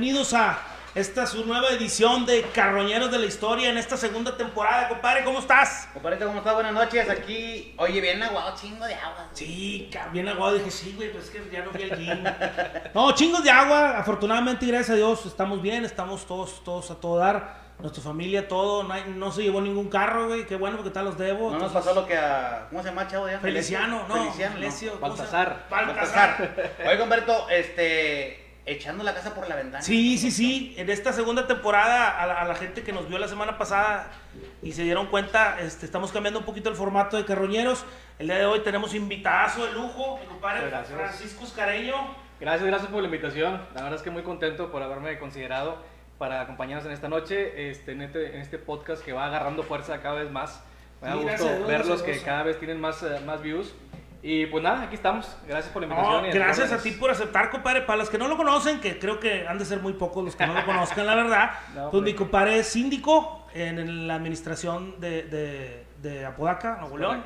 bienvenidos, a esta su nueva edición de Carroñeros de la Historia en esta segunda temporada, compadre, ¿cómo estás? Compadre, ¿cómo estás? Buenas noches, aquí, oye, bien aguado, chingo de agua. Sí, bien aguado, dije, sí, güey, pues es que ya no fui al gym. No, chingos de agua, afortunadamente, gracias a Dios, estamos bien, estamos todos, todos a todo dar, nuestra familia, todo, no, hay- no se llevó ningún carro, güey, qué bueno, porque tal los debo. No nos pasó lo que a, ¿cómo se llama el chavo ya? Feliciano, no, Feliciano, Felesio, no. ¿cómo se llama? Baltasar. Baltasar. Oye, Humberto, este, echando la casa por la ventana. Sí, sí, sí. En esta segunda temporada, a la, a la gente que nos vio la semana pasada y se dieron cuenta, este, estamos cambiando un poquito el formato de Carroñeros. El día de hoy tenemos invitadazo de lujo, mi compadre Gracias. Francisco Escareño. Gracias, gracias por la invitación. La verdad es que muy contento por haberme considerado para acompañarnos en esta noche, este, en, este, en este podcast que va agarrando fuerza cada vez más. Me da Sí, gracias gusto Dios, verlos gracias que Dios. cada vez tienen más, eh, más views. Y pues nada, aquí estamos. Gracias por la No, invitación. y a gracias a ti por aceptar, compadre. Para los que no lo conocen, que creo que han de ser muy pocos los que no lo conozcan, la verdad. No, pues mi compadre es síndico en, la administración de, de, de Apodaca, Nuevo León.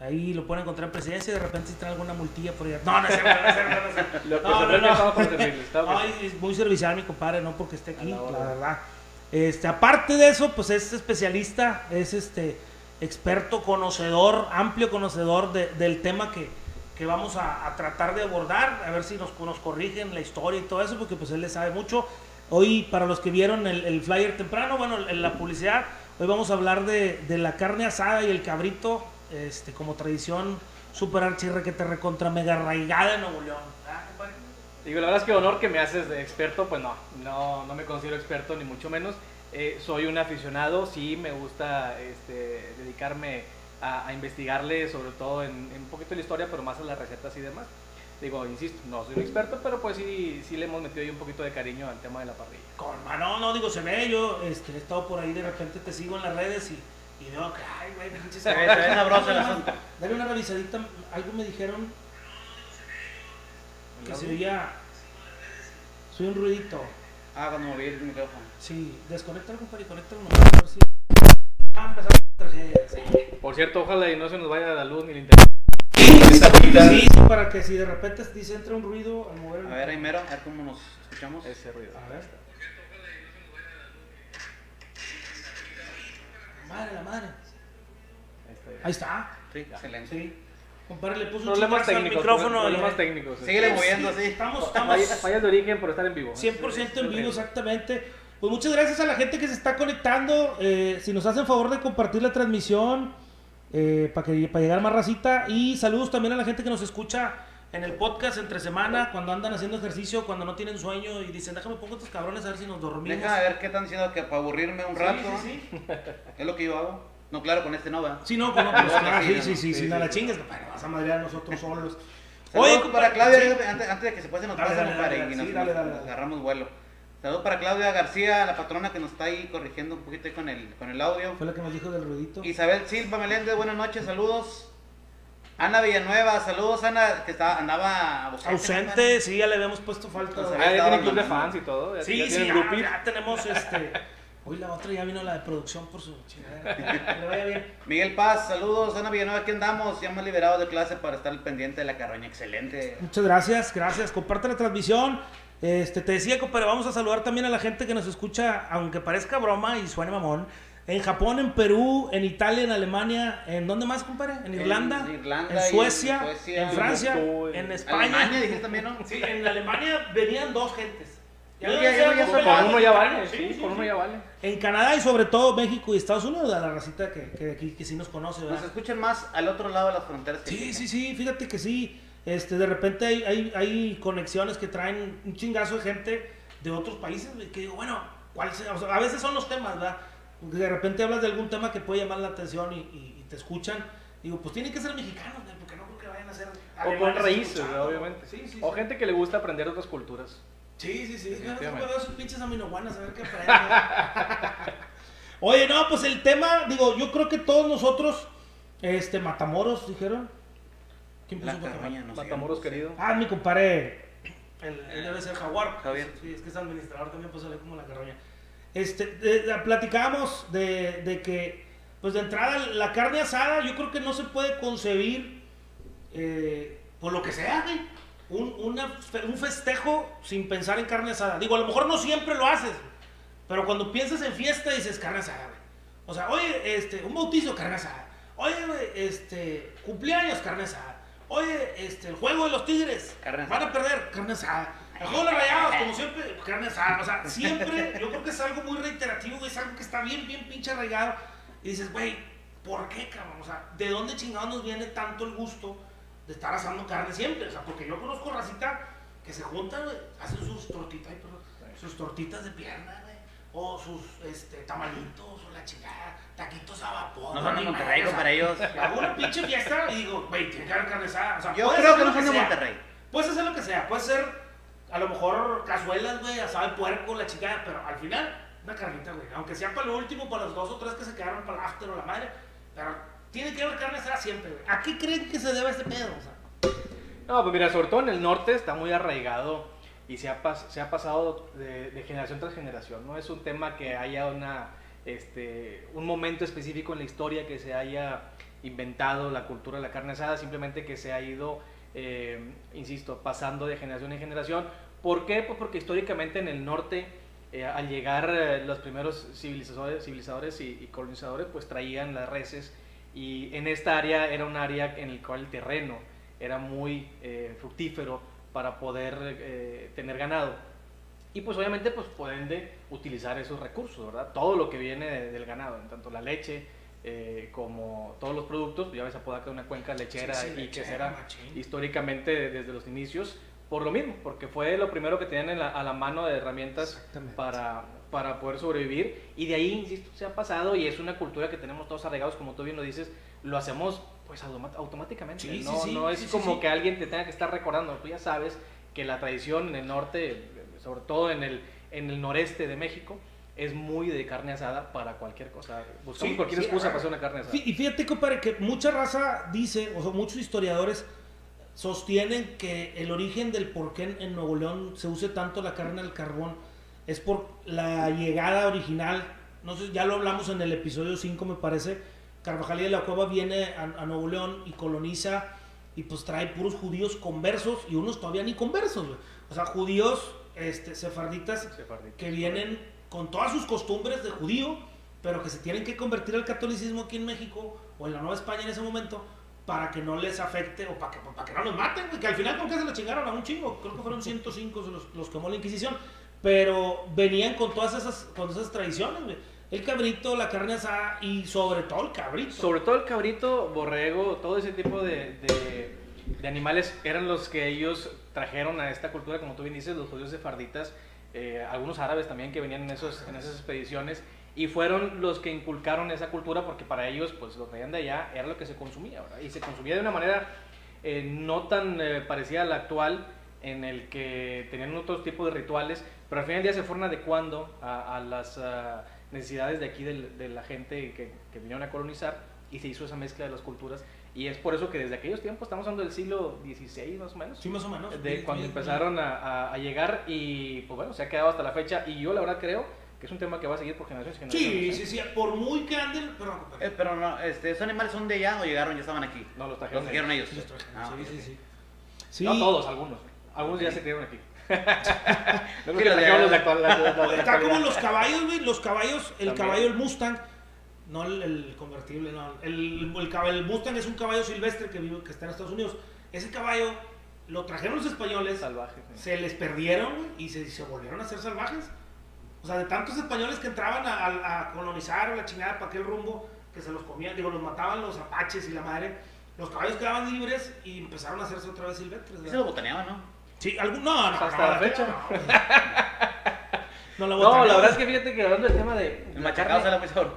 Ahí lo pueden encontrar en presidencia y de repente si trae alguna multilla por allá. No, no es no no No, no, no. es muy servicial mi compadre, no porque esté aquí, la la verdad. Este, aparte de eso, pues es especialista, es este experto, conocedor, amplio conocedor de- del tema que, que vamos a, a tratar de abordar, a ver si nos, nos corrigen la historia y todo eso, porque pues él le sabe mucho. Hoy, para los que vieron el, el flyer temprano, bueno, en la publicidad, hoy vamos a hablar de, de la carne asada y el cabrito, este, como tradición super archirre que te recontra mega arraigada en Nuevo León. Digo, la verdad es que honor que me haces de experto, pues no, no, no me considero experto ni mucho menos. Eh, soy un aficionado, sí me gusta este, dedicarme a, investigarle, sobre todo en, en un poquito la historia, pero más a las recetas y demás. Digo, insisto, no soy un experto, pero pues sí, sí le hemos metido ahí un poquito de cariño al tema de la parrilla. Con mano, no, digo, se ve, yo este, he estado por ahí, de repente te sigo en las redes y, y veo que, ay, güey, pinches Se ve- se ve sabroso el asunto. Dale una revisadita, algo me dijeron que se oía, soy un ruidito. Ah, cuando moví el micrófono. Sí, desconéctalo, compadre, y conéctalo nomás, a ver si... Ah, empezamos la tragedia, sí. Por cierto, ojalá y no se nos vaya la luz ni el internet. Sí, sí, para que si de repente dice entra un ruido al mover el... A ver, Aimero, a ver cómo nos escuchamos. Ese ruido. A ver. Madre, la madre. Ahí está ya. Ahí está. Sí, excelente. Sí. Compadre, le puso un Problemas chingazo al técnicos, micrófono. problemas técnicos. Síguele Sí, moviendo, sí. Estamos, Fallas, estamos fallas de origen por estar en vivo. 100% en vivo, exactamente. Pues muchas gracias a la gente que se está conectando. Eh, si nos hacen favor de compartir la transmisión eh, para que para llegar más racita. Y saludos también a la gente que nos escucha en el podcast entre semana, cuando andan haciendo ejercicio, cuando no tienen sueño y dicen, déjame pongo estos cabrones a ver si nos dormimos. Deja ver qué están diciendo que para aburrirme un Sí, rato. sí, sí. Es lo que yo hago. No, claro, con este no va. Sí, no, pues no, pues, No, claro, sí, sí, sí, sí, sí, sí, no la sí. chingues, compadre, vas a madrear nosotros solos. Oye, compadre, para Claudia, sí. antes, antes de que se pase nos Dale, pase, dale, compadre, y nos, agarramos vuelo. Saludos para Claudia García, la patrona que nos está ahí corrigiendo un poquito ahí con el, con el audio. Fue la que nos dijo del ruidito. Isabel Silva Meléndez, buenas noches, saludos. Ana Villanueva, saludos Ana, que estaba, andaba ausente. Ausente, sí, ya le habíamos puesto falta. Ah, ya Estaba tienen club de fans y todo. Sí, sí, ya tenemos este. Hoy la otra ya vino la de producción por su chingadera. Vaya bien. Miguel Paz, saludos. Ana Villanueva, aquí andamos, ya hemos liberado de clase para estar al pendiente de la carroña, excelente. Muchas gracias, gracias. Comparte la transmisión. Este, te decía, compadre, vamos a saludar también a la gente que nos escucha, aunque parezca broma y suene mamón. En Japón, en Perú, en Italia, en Alemania, ¿en dónde más, compadre? En Irlanda, En Irlanda en Suecia, Suecia, en Francia, en en España. Alemania, dijiste también, ¿no? Sí, en Alemania venían dos gentes. Ya- uno ya vale, sí, sí. uno ya vale. En Canadá y sobre todo México y Estados Unidos, a la racita que, que aquí que sí nos conoce, ¿verdad? Nos escuchan más al otro lado de las fronteras. que Sí, sí, sí, fíjate que sí. Este, de repente hay, hay, hay conexiones que traen un chingazo de gente de otros países, que digo, bueno, ¿cuál sea? O sea, a veces son los temas, ¿verdad? De repente hablas de algún tema que puede llamar la atención y, y- y te escuchan. Digo, pues tienen que ser mexicanos, güey, porque no creo que vayan a ser O con raíces, obviamente. Sí, sí, O sí. gente que le gusta aprender otras culturas. Sí, sí, sí. Yo Definitivamente. veo sus pinches aminoguanas a ver qué aprenden. Oye, no, pues el tema, digo, yo creo que todos nosotros, este, Matamoros, dijeron. ¿Quién puso Matamoros? no. Matamoros querido. Ah, mi compadre. Él, él debe ser jaguar. Javier. Sí, es que es administrador también, pues sale como la carroña. Este, de- de- platicábamos de, de que, pues de entrada, la carne asada, yo creo que no se puede concebir eh, por lo que sea, güey. Un, una un festejo sin pensar en carne asada. Digo, a lo mejor no siempre lo haces, pero cuando piensas en fiesta dices carne asada, güey. O sea, oye, este, un bautizo, carne asada. Oye, este, cumpleaños, carne asada. Oye, este, el juego de los tigres, Carne van a perder, carne asada. El juego de los rayados, como siempre, carne asada. O sea, siempre, yo creo que es algo muy reiterativo, es algo que está bien, bien pinche arraigado. Y dices, güey, ¿por qué, cabrón? O sea, ¿de dónde chingados nos viene tanto el gusto de estar asando carne siempre? O sea, porque yo conozco racita que se juntan, hacen sus tortitas, sus tortitas de pierna, güey. O sus este, tamalitos, o la chingada, taquitos a vapor. No son de Monterrey, o sea, para ellos. Hago una pinche fiesta y digo, güey, tiene que haber carne asada. O sea, Yo puedes creo hacer que no son de. Monterrey. Puedes hacer lo que sea, puede ser a lo mejor cazuelas, güey, asado de puerco, la chingada, pero al final, una carnita, güey. Aunque sea para lo último, para los dos o tres que se quedaron para el after o la madre, pero tiene que haber carne asada siempre, güey. ¿A qué creen que se debe este pedo? O sea, No, pues mira, sobre todo en el norte está muy arraigado y se ha, pas- se ha pasado de, de generación tras generación. No es un tema que haya una, este, un momento específico en la historia que se haya inventado la cultura de la carne asada, simplemente que se ha ido, eh, insisto, pasando de generación en generación. ¿Por qué? Pues porque históricamente en el norte, eh, al llegar eh, los primeros civilizadores, civilizadores y, y colonizadores, pues traían las reses y en esta área era un área en el cual el terreno era muy eh, fructífero para poder eh, tener ganado. Y pues obviamente, pues por ende, utilizar esos recursos, ¿verdad? Todo lo que viene de- del ganado, en tanto la leche eh, como todos los productos, ya ves Apodaca una cuenca lechera Sí, sí, y que lechera, será machín. históricamente desde los inicios, por lo mismo, porque fue lo primero que tenían en la- a la mano de herramientas para, para poder sobrevivir. Y de ahí, insisto, se ha pasado y es una cultura que tenemos todos arraigados, como tú bien lo dices, lo hacemos pues automáticamente. Sí, sí, no, sí, no es sí, sí, como sí. que alguien te tenga que estar recordando. Tú ya sabes que la tradición en el norte, sobre todo en el, en el noreste de México, es muy de carne asada para cualquier cosa. Buscamos Sí, cualquier sí, excusa ah, para hacer una carne asada. Fí- Y fíjate, compadre, que mucha raza dice, o sea, muchos historiadores sostienen que el origen del por qué en, en Nuevo León se use tanto la carne al carbón es por la llegada original. No sé, ya lo hablamos en el episodio 5, me parece. Carvajal y de la Cueva viene a, a Nuevo León y coloniza y pues trae puros judíos conversos y unos todavía ni conversos. O sea, judíos este, sefarditas Sefarditas, que vienen con todas sus costumbres de judío, pero que se tienen que convertir al catolicismo aquí en México o en la Nueva España en ese momento para que no les afecte o para que, para que no los maten, que al final con qué se lo chingaron a un chingo, creo que fueron 105 los, los quemó la Inquisición, pero venían con todas esas, con esas tradiciones. El cabrito, la carne asada y sobre todo el cabrito. Sobre todo el cabrito, borrego, todo ese tipo de, animales eran los que ellos trajeron a esta cultura, como tú bien dices, los judíos sefarditas, eh, algunos árabes también que venían en, esos, en esas expediciones, y fueron los que inculcaron esa cultura porque para ellos, pues lo traían de allá, era lo que se consumía. Y se consumía de una manera eh, no tan eh, parecida a la actual, en el que tenían otros tipos de rituales, pero al final del día se fueron adecuando a, a las ah, necesidades de aquí del- de la gente que, que vinieron a colonizar y se hizo esa mezcla de las culturas. Y es por eso que desde aquellos tiempos, estamos hablando del siglo XVI más o menos, Sí, más o menos. de Sí, cuando sí, empezaron a, a- a llegar y pues bueno, se ha quedado hasta la fecha y yo la verdad creo que es un tema que va a seguir por generaciones y Sí, generaciones. sí, ¿eh? sí, por muy que anden, pero... Eh, pero no, este, ¿esos animales son de allá o llegaron ya estaban aquí? No, los Los trajeron. trajeron ellos. Sí, los trajeron, Ah, sí, ok, sí, sí. Sí. No todos, algunos. Algunos ya Ok. se criaron aquí. no los de Está como los caballos, güey. Los caballos, el También. caballo, el Mustang. No el, el convertible, no. El, el, Mustang es un caballo silvestre que vive, que está en Estados Unidos. Ese caballo lo trajeron los españoles, salvajes. sí. se les perdieron y se, se volvieron a ser salvajes. O sea, de tantos españoles que entraban a, a- a colonizar o la chingada para aquel rumbo, que se los comían, digo, los mataban los apaches y la madre. Los caballos quedaban libres y empezaron a hacerse otra vez silvestres. Se lo botaneaban, ¿no? Sí, algún, no, no, Hasta no, la fecha. No, la No, la verdad es que fíjate que hablando del tema de, El la carne-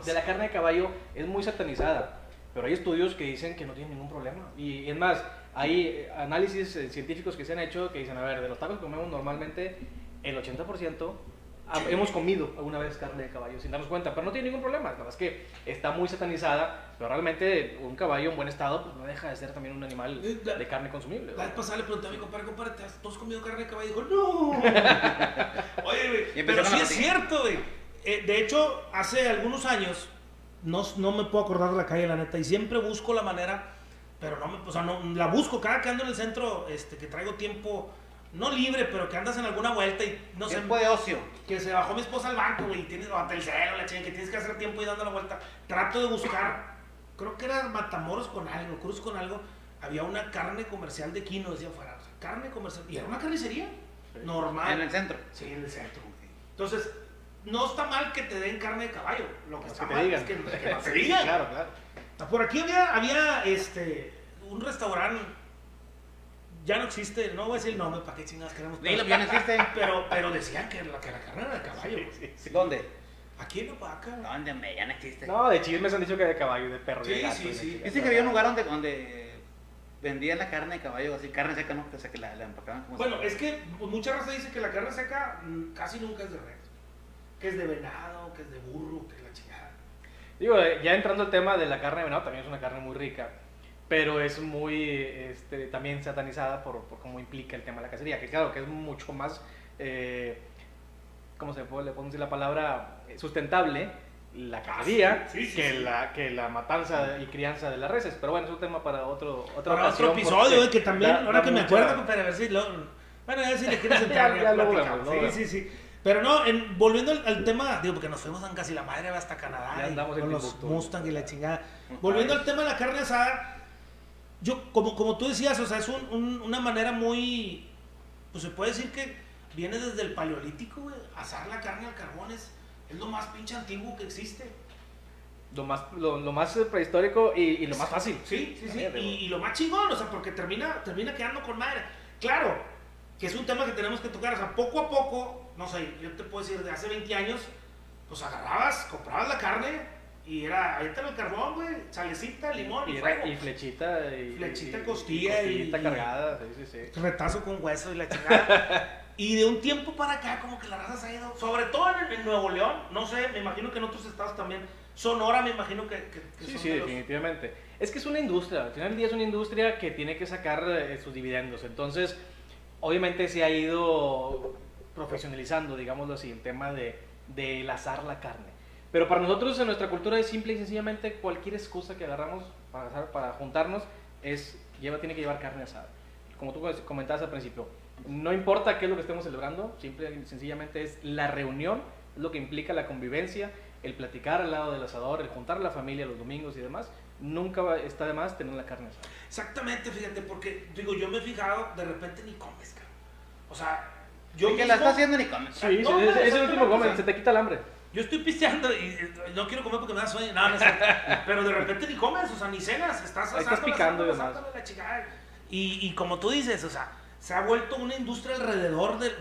de la carne de caballo es muy satanizada, pero hay estudios que dicen que no tiene ningún problema. Y es más, hay análisis eh, científicos que se han hecho que dicen, a ver, de los tacos que comemos normalmente, el 80% ha- hemos comido alguna vez carne de caballo sin darnos cuenta, pero no tiene ningún problema. Nada más que está muy satanizada, pero realmente un caballo en buen estado pues, no deja de ser también un animal Eh, la- de carne consumible. La vez pasada le pregunté a mi compadre, compadre, ¿te has, ¿tú has comido carne de caballo? Y dijo, no. Oye, güey, pero sí es cierto, güey. Eh, de hecho, hace algunos años, no, no me puedo acordar de la calle, la neta, y siempre busco la manera pero no me, o sea, no, la busco cada que ando en el centro, este, que traigo tiempo, no libre, pero que andas en alguna vuelta y no sé, Tiempo de ocio. que se bajó mi esposa al banco, güey, y tienes, o ante el celo, la chinga, que tienes que hacer tiempo y dando la vuelta. Trato de buscar, creo que era Matamoros con algo, Cruz con algo, había una carne comercial de Quino, decía sea, carne comercial, y era una carnicería, normal. En el centro. Sí, en el centro. Entonces, no está mal que te den carne de caballo. Lo que Pues está que mal digan. es que, que no se Sí, diga. Claro, claro. Por aquí había, había este, un restaurante, ya no existe, no voy a decir el nombre, ¿para qué chingadas queremos? Dilo, ya no existe. Pero, pero decían que la, que la carne era de caballo. güey. Sí, sí. ¿Dónde? Aquí en Opaca. ¿Dónde? hombre? Ya no existe. No, de chismes han dicho que de caballo, de perro, Sí, de gato. sí, sí. Dice que había un lugar donde, donde vendían la carne de caballo, así, carne seca, ¿no? O sea, que la, la empacaban como Bueno, es que pues, mucha raza dice que la carne seca mm, casi nunca es de res. Que es de venado, que es de burro, que es la chingada. Digo, eh, ya entrando al tema de la carne de venado, también es una carne muy rica, pero es muy este, también satanizada por, por cómo implica el tema de la cacería, que claro, que es mucho más, eh, ¿cómo se puede, le podemos decir la palabra? Eh, Sustentable la cacería Ah, sí, sí, que, sí. La, que la matanza y crianza de las reses. Pero bueno, es un tema para otro, otra Para otro ocasión, episodio, porque eh, que también, da- ahora da que me acuerdo, compadre, a ver si lo. Bueno, a ver si le quieres entrar. Ya- ya lo vemos, Sí, sí, sí. Pero no, en- volviendo al, al tema, digo, porque nos fuimos casi la madre hasta Canadá y con los Timbuktu. Mustang y la chingada. Volviendo al tema de la carne asada, yo, como, como tú decías, o sea, es un- un- una manera muy. Pues se puede decir que viene desde el paleolítico, güey. Asar la carne al carbón es, es lo más pinche antiguo que existe. Lo más, lo, lo más prehistórico y, y lo más fácil. Sí, sí, sí. Y, y lo más chingón, o sea, porque termina, termina quedando con madre. Claro, que es un tema que tenemos que tocar. O sea, poco a poco, no sé, yo te puedo decir, de hace 20 años, pues agarrabas, comprabas la carne y era, ahí está el carbón, güey, salecita, limón y, Y, fuego. y flechita y Flechita, costilla y- costillita cargada, sí, sí, sí. Retazo con hueso y la chingada. Y de un tiempo para acá, como que la raza se ha ido, sobre todo en, en Nuevo León, no sé, me imagino que en otros estados también. Sonora, me imagino que, que, que Sí, son sí, de los- definitivamente. Es que es una industria, al final del día es una industria que tiene que sacar eh, sus dividendos. Entonces, obviamente se ha ido profesionalizando, digámoslo así, el tema de, de el asar la carne. Pero para nosotros en nuestra cultura es simple y sencillamente cualquier excusa que agarramos para, para juntarnos es, lleva, tiene que llevar carne asada. Como tú comentabas al principio, no importa qué es lo que estemos celebrando, simple y sencillamente es la reunión, es lo que implica la convivencia, el platicar al lado del asador, el juntar a la familia los domingos y demás, nunca va- está de más tener la carne asada. Exactamente, fíjate, porque digo, yo me he fijado, de repente ni comes, cabrón. O sea, yo Y que la está haciendo ni comes. Sí, no, sí, no, es, es el último o come, sea, se te quita el hambre. Yo estoy pisteando y eh, no quiero comer porque me da sueño. No, no cierto. Pero de repente ni comes, o sea, ni cenas. Estás estás picando y la chingada. Y, y como tú dices, o sea, se ha vuelto una industria alrededor de,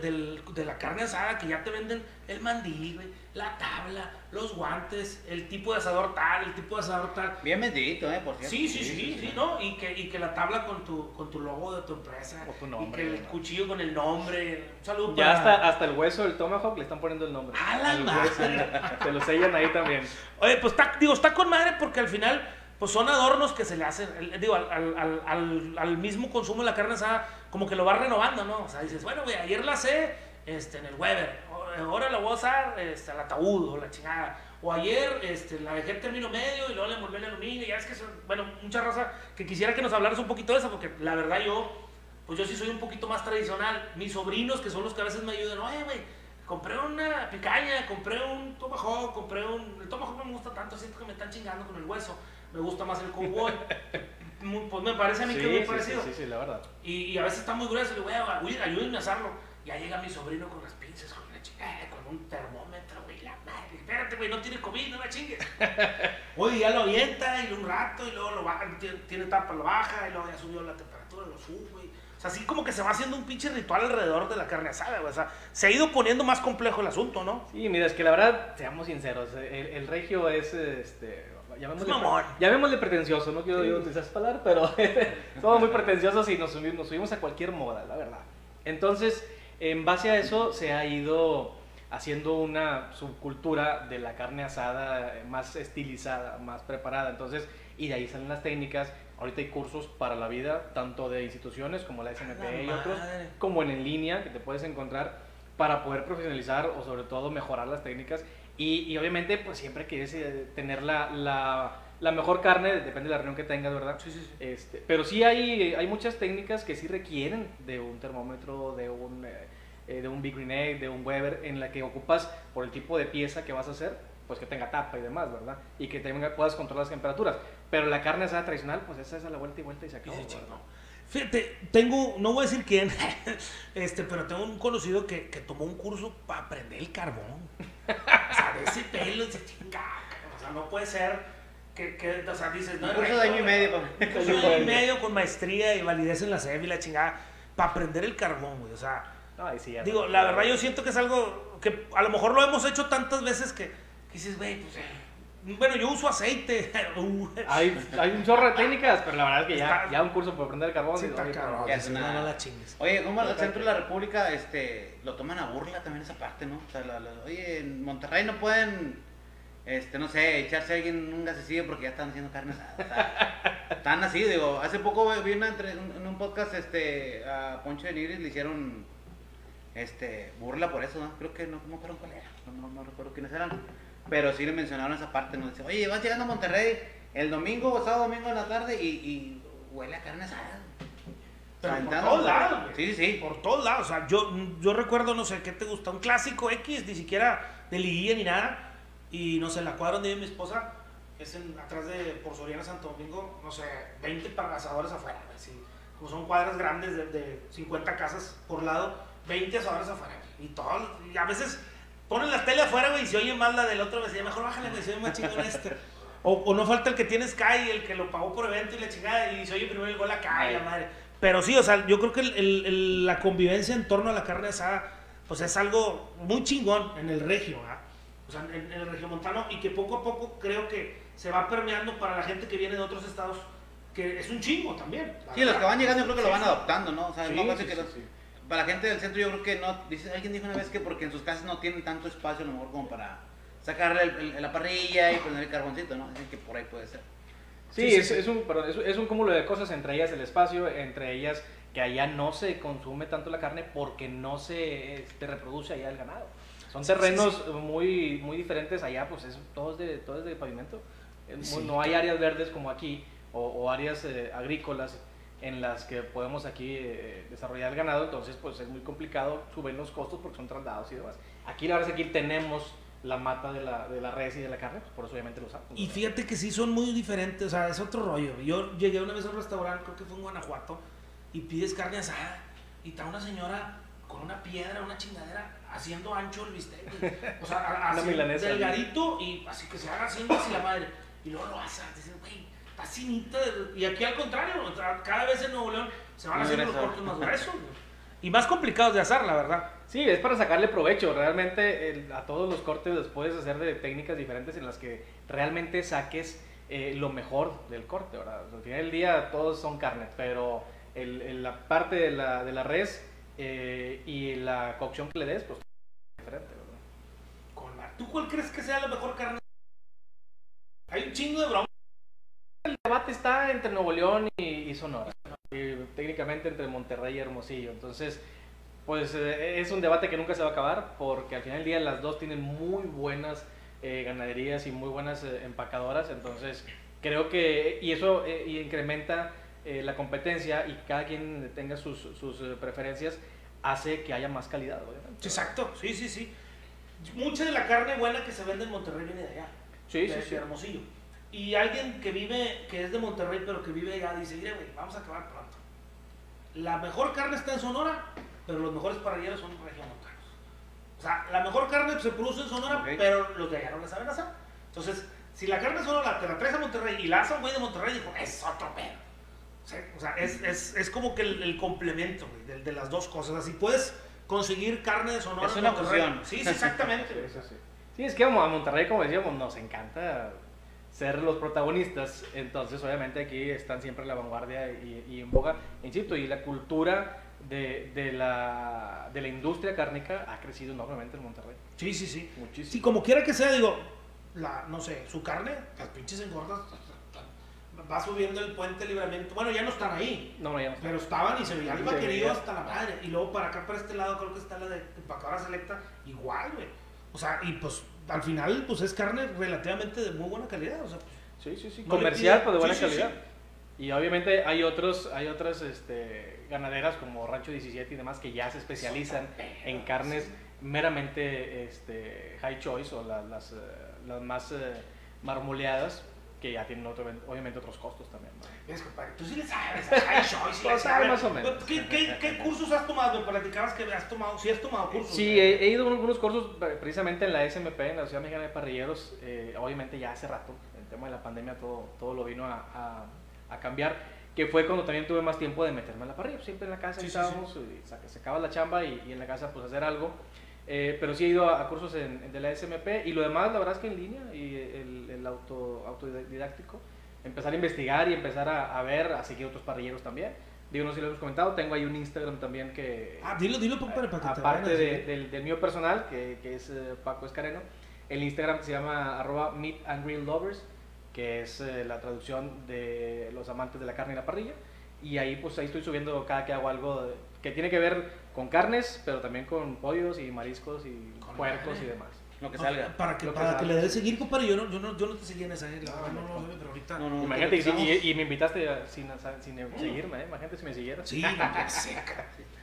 de la carne asada que ya te venden el mandil, güey, la tabla, los guantes, el tipo de asador tal, el tipo de asador tal. Bien vendidito, ¿eh? Por cierto. Sí, sí, sí, sí, ¿no? Y que, y que la tabla con tu, con tu logo de tu empresa. O tu nombre, Y que el ¿no? cuchillo con el nombre. Un saludo Ya para- hasta, hasta el hueso del tomahawk le están poniendo el nombre. ¡A la madre! hueso, Te lo sellan ahí también. Oye, pues está, digo, está con madre porque al final, pues son adornos que se le hacen, digo, al- al- al mismo consumo de la carne asada, como que lo va renovando, ¿no? O sea, dices, bueno, güey, ayer la sé este, en el Weber, ahora la voy a usar este, al ataúd o la chingada. O ayer este, la dejé en término medio y luego le envolví el aluminio. Ya es que, son, bueno, mucha raza que quisiera que nos hablaras un poquito de eso, porque la verdad yo, pues yo sí soy un poquito más tradicional. Mis sobrinos, que son los que a veces me ayudan, oye, güey, compré una picaña, compré un tomahawk, compré un... El tomahawk me gusta tanto, siento que me están chingando con el hueso. Me gusta más el cowboy. Muy- pues me parece a mí que es muy sí, parecido. sí, sí, la verdad. Y, y a veces está muy grueso, le güey, güey, ayúdenme a asarlo. Ya llega mi sobrino con las pinzas, con la chingada, con un termómetro, güey, la madre. Espérate, güey, no tiene COVID, no la chingues. Oye, ya lo avienta y un rato y luego lo baja, tiene, tiene tapa, lo baja y luego ya subió la temperatura, lo sube. y- O sea, así como que se va haciendo un pinche ritual alrededor de la carne asada, güey. O sea, se ha ido poniendo más complejo el asunto, ¿no? Sí, mira, es que la verdad, seamos sinceros, el, el regio es, este, llamémosle, llamémosle pretencioso, no quiero Sí. utilizar esa palabra, pero somos muy pretenciosos y nos subimos, nos subimos a cualquier moda, la verdad. Entonces, en base a eso se ha ido haciendo una subcultura de la carne asada eh, más estilizada, más preparada. Entonces, y de ahí salen las técnicas. Ahorita hay cursos para la vida, tanto de instituciones como la SMP la y otros, madre. como en, en línea que te puedes encontrar para poder profesionalizar o sobre todo mejorar las técnicas Y, y obviamente, pues siempre quieres eh, tener la, la, la mejor carne, depende de la reunión que tengas, ¿verdad? Sí, sí, sí. Este, pero sí hay, hay muchas técnicas que sí requieren de un termómetro, de un, eh, eh, de un Big Green Egg, de un Weber, en la que ocupas por el tipo de pieza que vas a hacer, pues que tenga tapa y demás, ¿verdad? Y que tenga, puedas controlar las temperaturas. Pero la carne asada tradicional, pues esa es a la vuelta y vuelta y se Y acabó. Fíjate, tengo, no voy a decir quién, este, pero tengo un conocido que, que tomó un curso para aprender el carbón. O sea, de ese pelo, dice, chinga, o sea, no puede ser que, que o sea, dices, no Un curso de año y medio. Un curso de año y medio con maestría y validez en la SEB y la chingada, para aprender el carbón, güey, o sea, No, ahí sí ya digo, no. la verdad yo siento que es algo que a lo mejor lo hemos hecho tantas veces que, que dices, güey, pues, eh, bueno, yo uso aceite, uh, Hay, hay un chorro de técnicas, pero la verdad es que ya, Está- ya un curso para aprender el carbón. sí, y- está oye, ya es no, una- no la chingues. Oye, como al centro de la República este, lo toman a burla también esa parte, ¿no? O sea, la- la- oye, en Monterrey no pueden, este, no sé, echarse a alguien un gasecillo porque ya están haciendo carne asada. O sea, están así, digo, hace poco vi una entre, un- en un podcast, este, a Poncho de Nigris le hicieron, este, burla por eso, ¿no? Creo que no, no fueron cuál era, no, no, no recuerdo quiénes eran, pero sí le mencionaron esa parte, ¿no? Dice, oye, vas llegando a Monterrey el domingo o sábado domingo en la tarde y, y huele a carne asada. Pero por todos lados, sí, sí. Por todos lados. O sea, yo, yo recuerdo, no sé, ¿qué te gusta? Un clásico X, ni siquiera de liguilla ni nada. Y no sé, la cuadra donde vive mi esposa es en, atrás de por Soriana Santo Domingo, no sé, 20 asadores afuera. Así, como son cuadras grandes de, de 50 casas por lado, 20 asadores afuera. Y todos, y a veces ponen la tele afuera, güey, y se oye más la del otro, me decía, mejor bájale, güey, se oye más chingón este. O, o no falta el que tiene Sky, el que lo pagó por evento y la chingada, y se oye primero el gol acá y la madre. Pero sí, o sea, yo creo que el- el- el- la convivencia en torno a la carne asada, pues es algo muy chingón en el regio, ¿ah? O sea, en, en el regiomontano, y que poco a poco creo que se va permeando para la gente que viene de otros estados, que es un chingo también. Sí, los verdad. que van llegando yo creo que lo Sí, van sí. adoptando, ¿no? O sea, Sí, no sí, que sí, los- sí. Para la gente del centro yo creo que no, dice, alguien dijo una vez que porque en sus casas no tienen tanto espacio a lo mejor como para sacarle el- el- la parrilla y poner el carboncito, ¿no? Así que por ahí puede ser. Sí, Sí, sí, es, sí. es un, perdón, es, es un cúmulo de cosas, entre ellas el espacio, entre ellas que allá no se consume tanto la carne porque no se este, reproduce allá el ganado. Son terrenos muy, muy diferentes allá, pues es, todo, es de, todo es de pavimento. No hay áreas verdes como aquí o, o áreas eh, agrícolas en las que podemos aquí eh, desarrollar el ganado, entonces pues es muy complicado, suben los costos porque son traslados y demás. Aquí la verdad es que aquí tenemos la mata de la, de la res y de la carne, pues por eso obviamente lo usamos. Y fíjate que sí son muy diferentes, o sea, es otro rollo. Yo llegué una vez a un restaurante, creo que fue en Guanajuato, y pides carne asada, y está una señora con una piedra, una chingadera, haciendo ancho el bistec. O sea, así, delgadito, y así que se haga haciendo así la madre. Y luego lo asa, dices, güey, finita. Y aquí al contrario, o sea, cada vez en Nuevo León se van haciendo los cortes más gruesos. güey. Y más complicados de asar, la verdad. Sí, es para sacarle provecho. Realmente el- a todos los cortes los puedes hacer de técnicas diferentes en las que realmente saques eh, lo mejor del corte. ¿verdad? Al final del día todos son carne, pero el- el- la parte de la, de la res eh, y la cocción que le des, pues es diferente. ¿verdad? ¿Tú cuál crees que sea la mejor carne? Hay un chingo de broma. El debate está entre Nuevo León y, y Sonora. Y técnicamente entre Monterrey y Hermosillo. Entonces, pues eh, es un debate que nunca se va a acabar porque al final del día las dos tienen muy buenas eh, ganaderías y muy buenas eh, empacadoras. Entonces, creo que, y eso eh, y incrementa la competencia y cada quien tenga sus, sus preferencias, hace que haya más calidad, obviamente. Exacto, sí, sí, sí. Mucha de la carne buena que se vende en Monterrey viene de allá. Sí, de, sí, de sí. Hermosillo. Y alguien que vive, que es de Monterrey, pero que vive allá, dice, mire, güey, vamos a acabar pronto. La mejor carne está en Sonora, pero los mejores parrilleros son regiomontanos. O sea, la mejor carne se produce en Sonora, Ok. pero los de allá no la saben hacer. Entonces, si la carne sonora te la traes a Monterrey y la hace un güey de Monterrey, dijo, es otro pedo. Sí, O sea, es, es, es como que el, el complemento güey, de, de las dos cosas. Así puedes conseguir carne de Sonora Es en una Monterrey. fusión. Sí, sí, exactamente. Sí, es que a Monterrey, como decíamos, nos encanta ser los protagonistas. Entonces, obviamente, aquí están siempre en la vanguardia y, y en boga. Insisto, y la cultura de, de la, de la industria cárnica ha crecido enormemente en Monterrey. Sí, sí, sí. Muchísimo. Sí, como quiera que sea, digo, la, no sé, su carne, las pinches engordas, va subiendo el puente libramiento. Bueno, ya no están ahí, No, no, ya no está. pero estaban y se veían Se vaqueríos veía. hasta la madre. Y luego para acá, para este lado, creo que está la de empacadora selecta, igual, güey. O sea, y pues al final, pues es carne relativamente de muy buena calidad. O sea, Sí, sí, sí. No le Comercial, pide- pues de buena sí, sí, calidad. Y obviamente hay otros, hay otras este, ganaderas como Rancho 17 y demás que ya se especializan en carnes meramente este, high choice o la- las, eh, las más eh, marmoleadas que ya tienen otro- obviamente otros costos también. ¿no? Es compadre, tú sí le sabes, Ay, sí le sabes. más o menos. ¿Qué, qué, qué cursos has tomado? Platicabas que has tomado, sí has tomado cursos. Sí, he, he ido a algunos cursos eh, precisamente en la SMP, en la Ciudad Mexicana de Parrilleros, eh, obviamente ya hace rato, el tema de la pandemia todo, todo lo vino a, a- a cambiar, que fue cuando también tuve más tiempo de meterme a la parrilla, siempre en la casa Sí, sí, estábamos, y saca- se acaba la chamba y, y en la casa pues hacer algo, Eh, pero sí he ido a, a cursos en, en de la SMP y lo demás la verdad es que en línea y el, el auto, autodidáctico, empezar a investigar y empezar a, a ver, a seguir otros parrilleros también. Digo, no sé si lo hemos comentado, tengo ahí un Instagram también que... Ah, dilo, dilo, compadre, para que te Aparte de- seguir. del, del mío personal, que, que es eh, Paco Escareno, el Instagram se llama arroba Meat and Grill Lovers, que es eh, la traducción de los amantes de la carne y la parrilla. Y ahí pues ahí estoy subiendo cada que hago algo de- que tiene que ver con carnes, pero también con pollos y mariscos y Con puercos y demás. Lo que No, salga. Para que, Lo para que le des seguir, compadre. Yo no, yo no, yo no te seguía en esa, no, no, no, pero ahorita. No, no, Imagínate, y, y- y me invitaste a- sin, sin seguirme, ¿eh? imagínate si me siguieras. Sí, no, cara.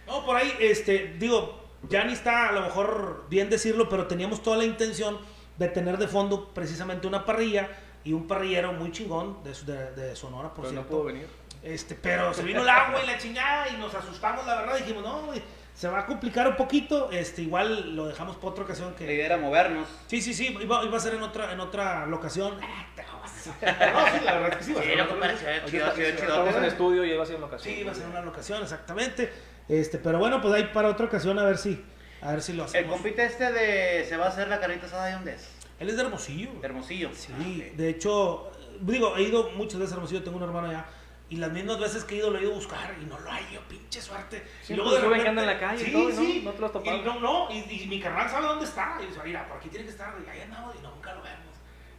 No, por ahí, este, digo, ya ni está a lo mejor bien decirlo, pero teníamos toda la intención de tener de fondo precisamente una parrilla y un parrillero muy chingón de, de, de Sonora, por pero no cierto. pudo venir. Este, pero se vino el agua y la chingada y nos asustamos, la verdad. Dijimos, no, güey, se va a complicar un poquito. Este, igual lo dejamos para otra ocasión La que. idea era movernos. Sí, sí, sí, iba, iba a ser en otra, en otra locación. Ah. No, sí, la verdad es que sí, va a ser Sí, locación. chido, chido, chido. Estamos en estudio y va a ser en ocasión. Sí, va a ser una locación, exactamente. Este, pero bueno, pues ahí para otra ocasión a ver si, a ver si lo El hacemos. compite este de se va a hacer la carnita asada, ¿de dónde es? Él es de Hermosillo. De Hermosillo. Sí, de hecho, digo, he ido muchas veces a Hermosillo, tengo un hermano allá. Y las mismas veces que he ido lo he ido a buscar y no lo hay yo, pinche suerte. Sí, y pues suben que anda en la calle y todo, y no- no te lo has topado. Y no, no, y, y mi carnal sabe dónde está. Y dice, mira, por aquí tiene que estar. Y ahí andamos y nunca lo vemos.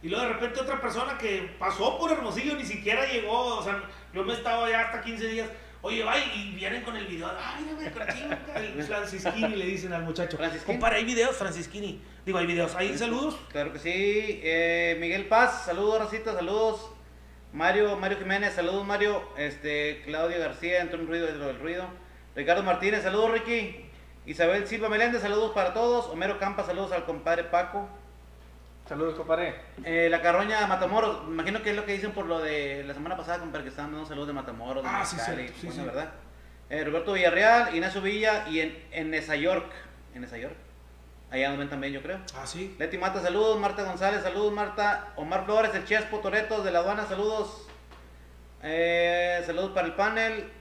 Y luego de repente otra persona que pasó por Hermosillo ni siquiera llegó. O sea, yo me estaba allá hasta 15 días. Oye, va y vienen con el video. Ay, mira, por aquí, el Francisquini le dicen al muchacho. Compadre, hay videos, Francisquini. Digo, hay videos. ¿Hay saludos? Claro que sí. Eh, Miguel Paz, saludos, Rosita, saludos. Mario, Mario Jiménez, saludos, Mario. Este, Claudio García, entró un ruido dentro del ruido. Ricardo Martínez, saludos, Ricky. Isabel Silva Meléndez, saludos para todos. Homero Campa, saludos al compadre Paco. Saludos, compadre. Eh, la carroña Matamoros, imagino que es lo que dicen por lo de la semana pasada, compadre, que estaban dando saludos de Matamoros, de Ah, sí, sí, bueno, sí. ¿verdad? Eh, Roberto Villarreal, Ignacio Villa y en, en Nesa York. En Nesa York. Allá nos ven también, yo creo. Ah, sí. Leti Mata, saludos. Marta González, saludos, Marta. Omar Flores, el Chiaspo Toretos de la aduana, saludos. Eh, saludos para el panel.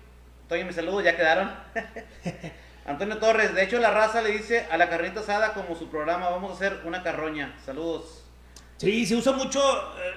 Toño, mis saludos, ya quedaron. Antonio Torres, de hecho la raza le dice a la carnita asada como su programa, vamos a hacer una carroña. Saludos. Sí, se usa mucho. eh,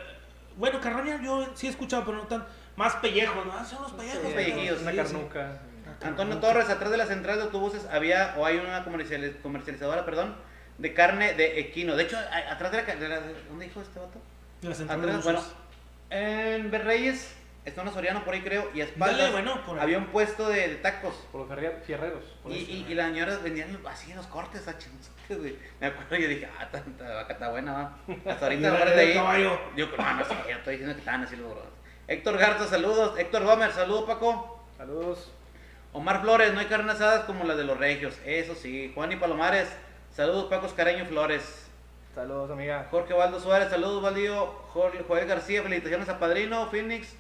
bueno, carroña yo sí he escuchado, pero no tan. Más pellejos, ¿no? Son los pellejos. Los pellejillos, Una Sí, carnuca. sí. Antonio Torres, atrás de la central de autobuses había, o hay una comerciali- comercializadora, perdón, de carne de equino. De hecho, a- atrás de la, de la- ¿Dónde dijo este vato? De la central de Atrás, buses. bueno, en Berreyes, está una Soriano por ahí creo, y a espaldas Dale, bueno, por ahí. había un puesto de, de tacos. Por los fierreros. por Y, y, y las señoras vendían así los cortes a chinzotes, güey. Me acuerdo y yo dije, ah, tanta vaca está buena, va. Hasta ahorita ahora de ahí. caballo. Yo, no, no sé, yo estoy diciendo que estaban así los gordos. Héctor Garza, saludos. Héctor Gómez, saludos, Paco. Saludos. Omar Flores, no hay carnes asadas como las de los regios. Eso sí. Juan y Palomares, saludos, Paco Careño Flores. Saludos, amiga. Jorge Valdo Suárez, saludos, Valdío. Jorge- Joel García, felicitaciones a Padrino Phoenix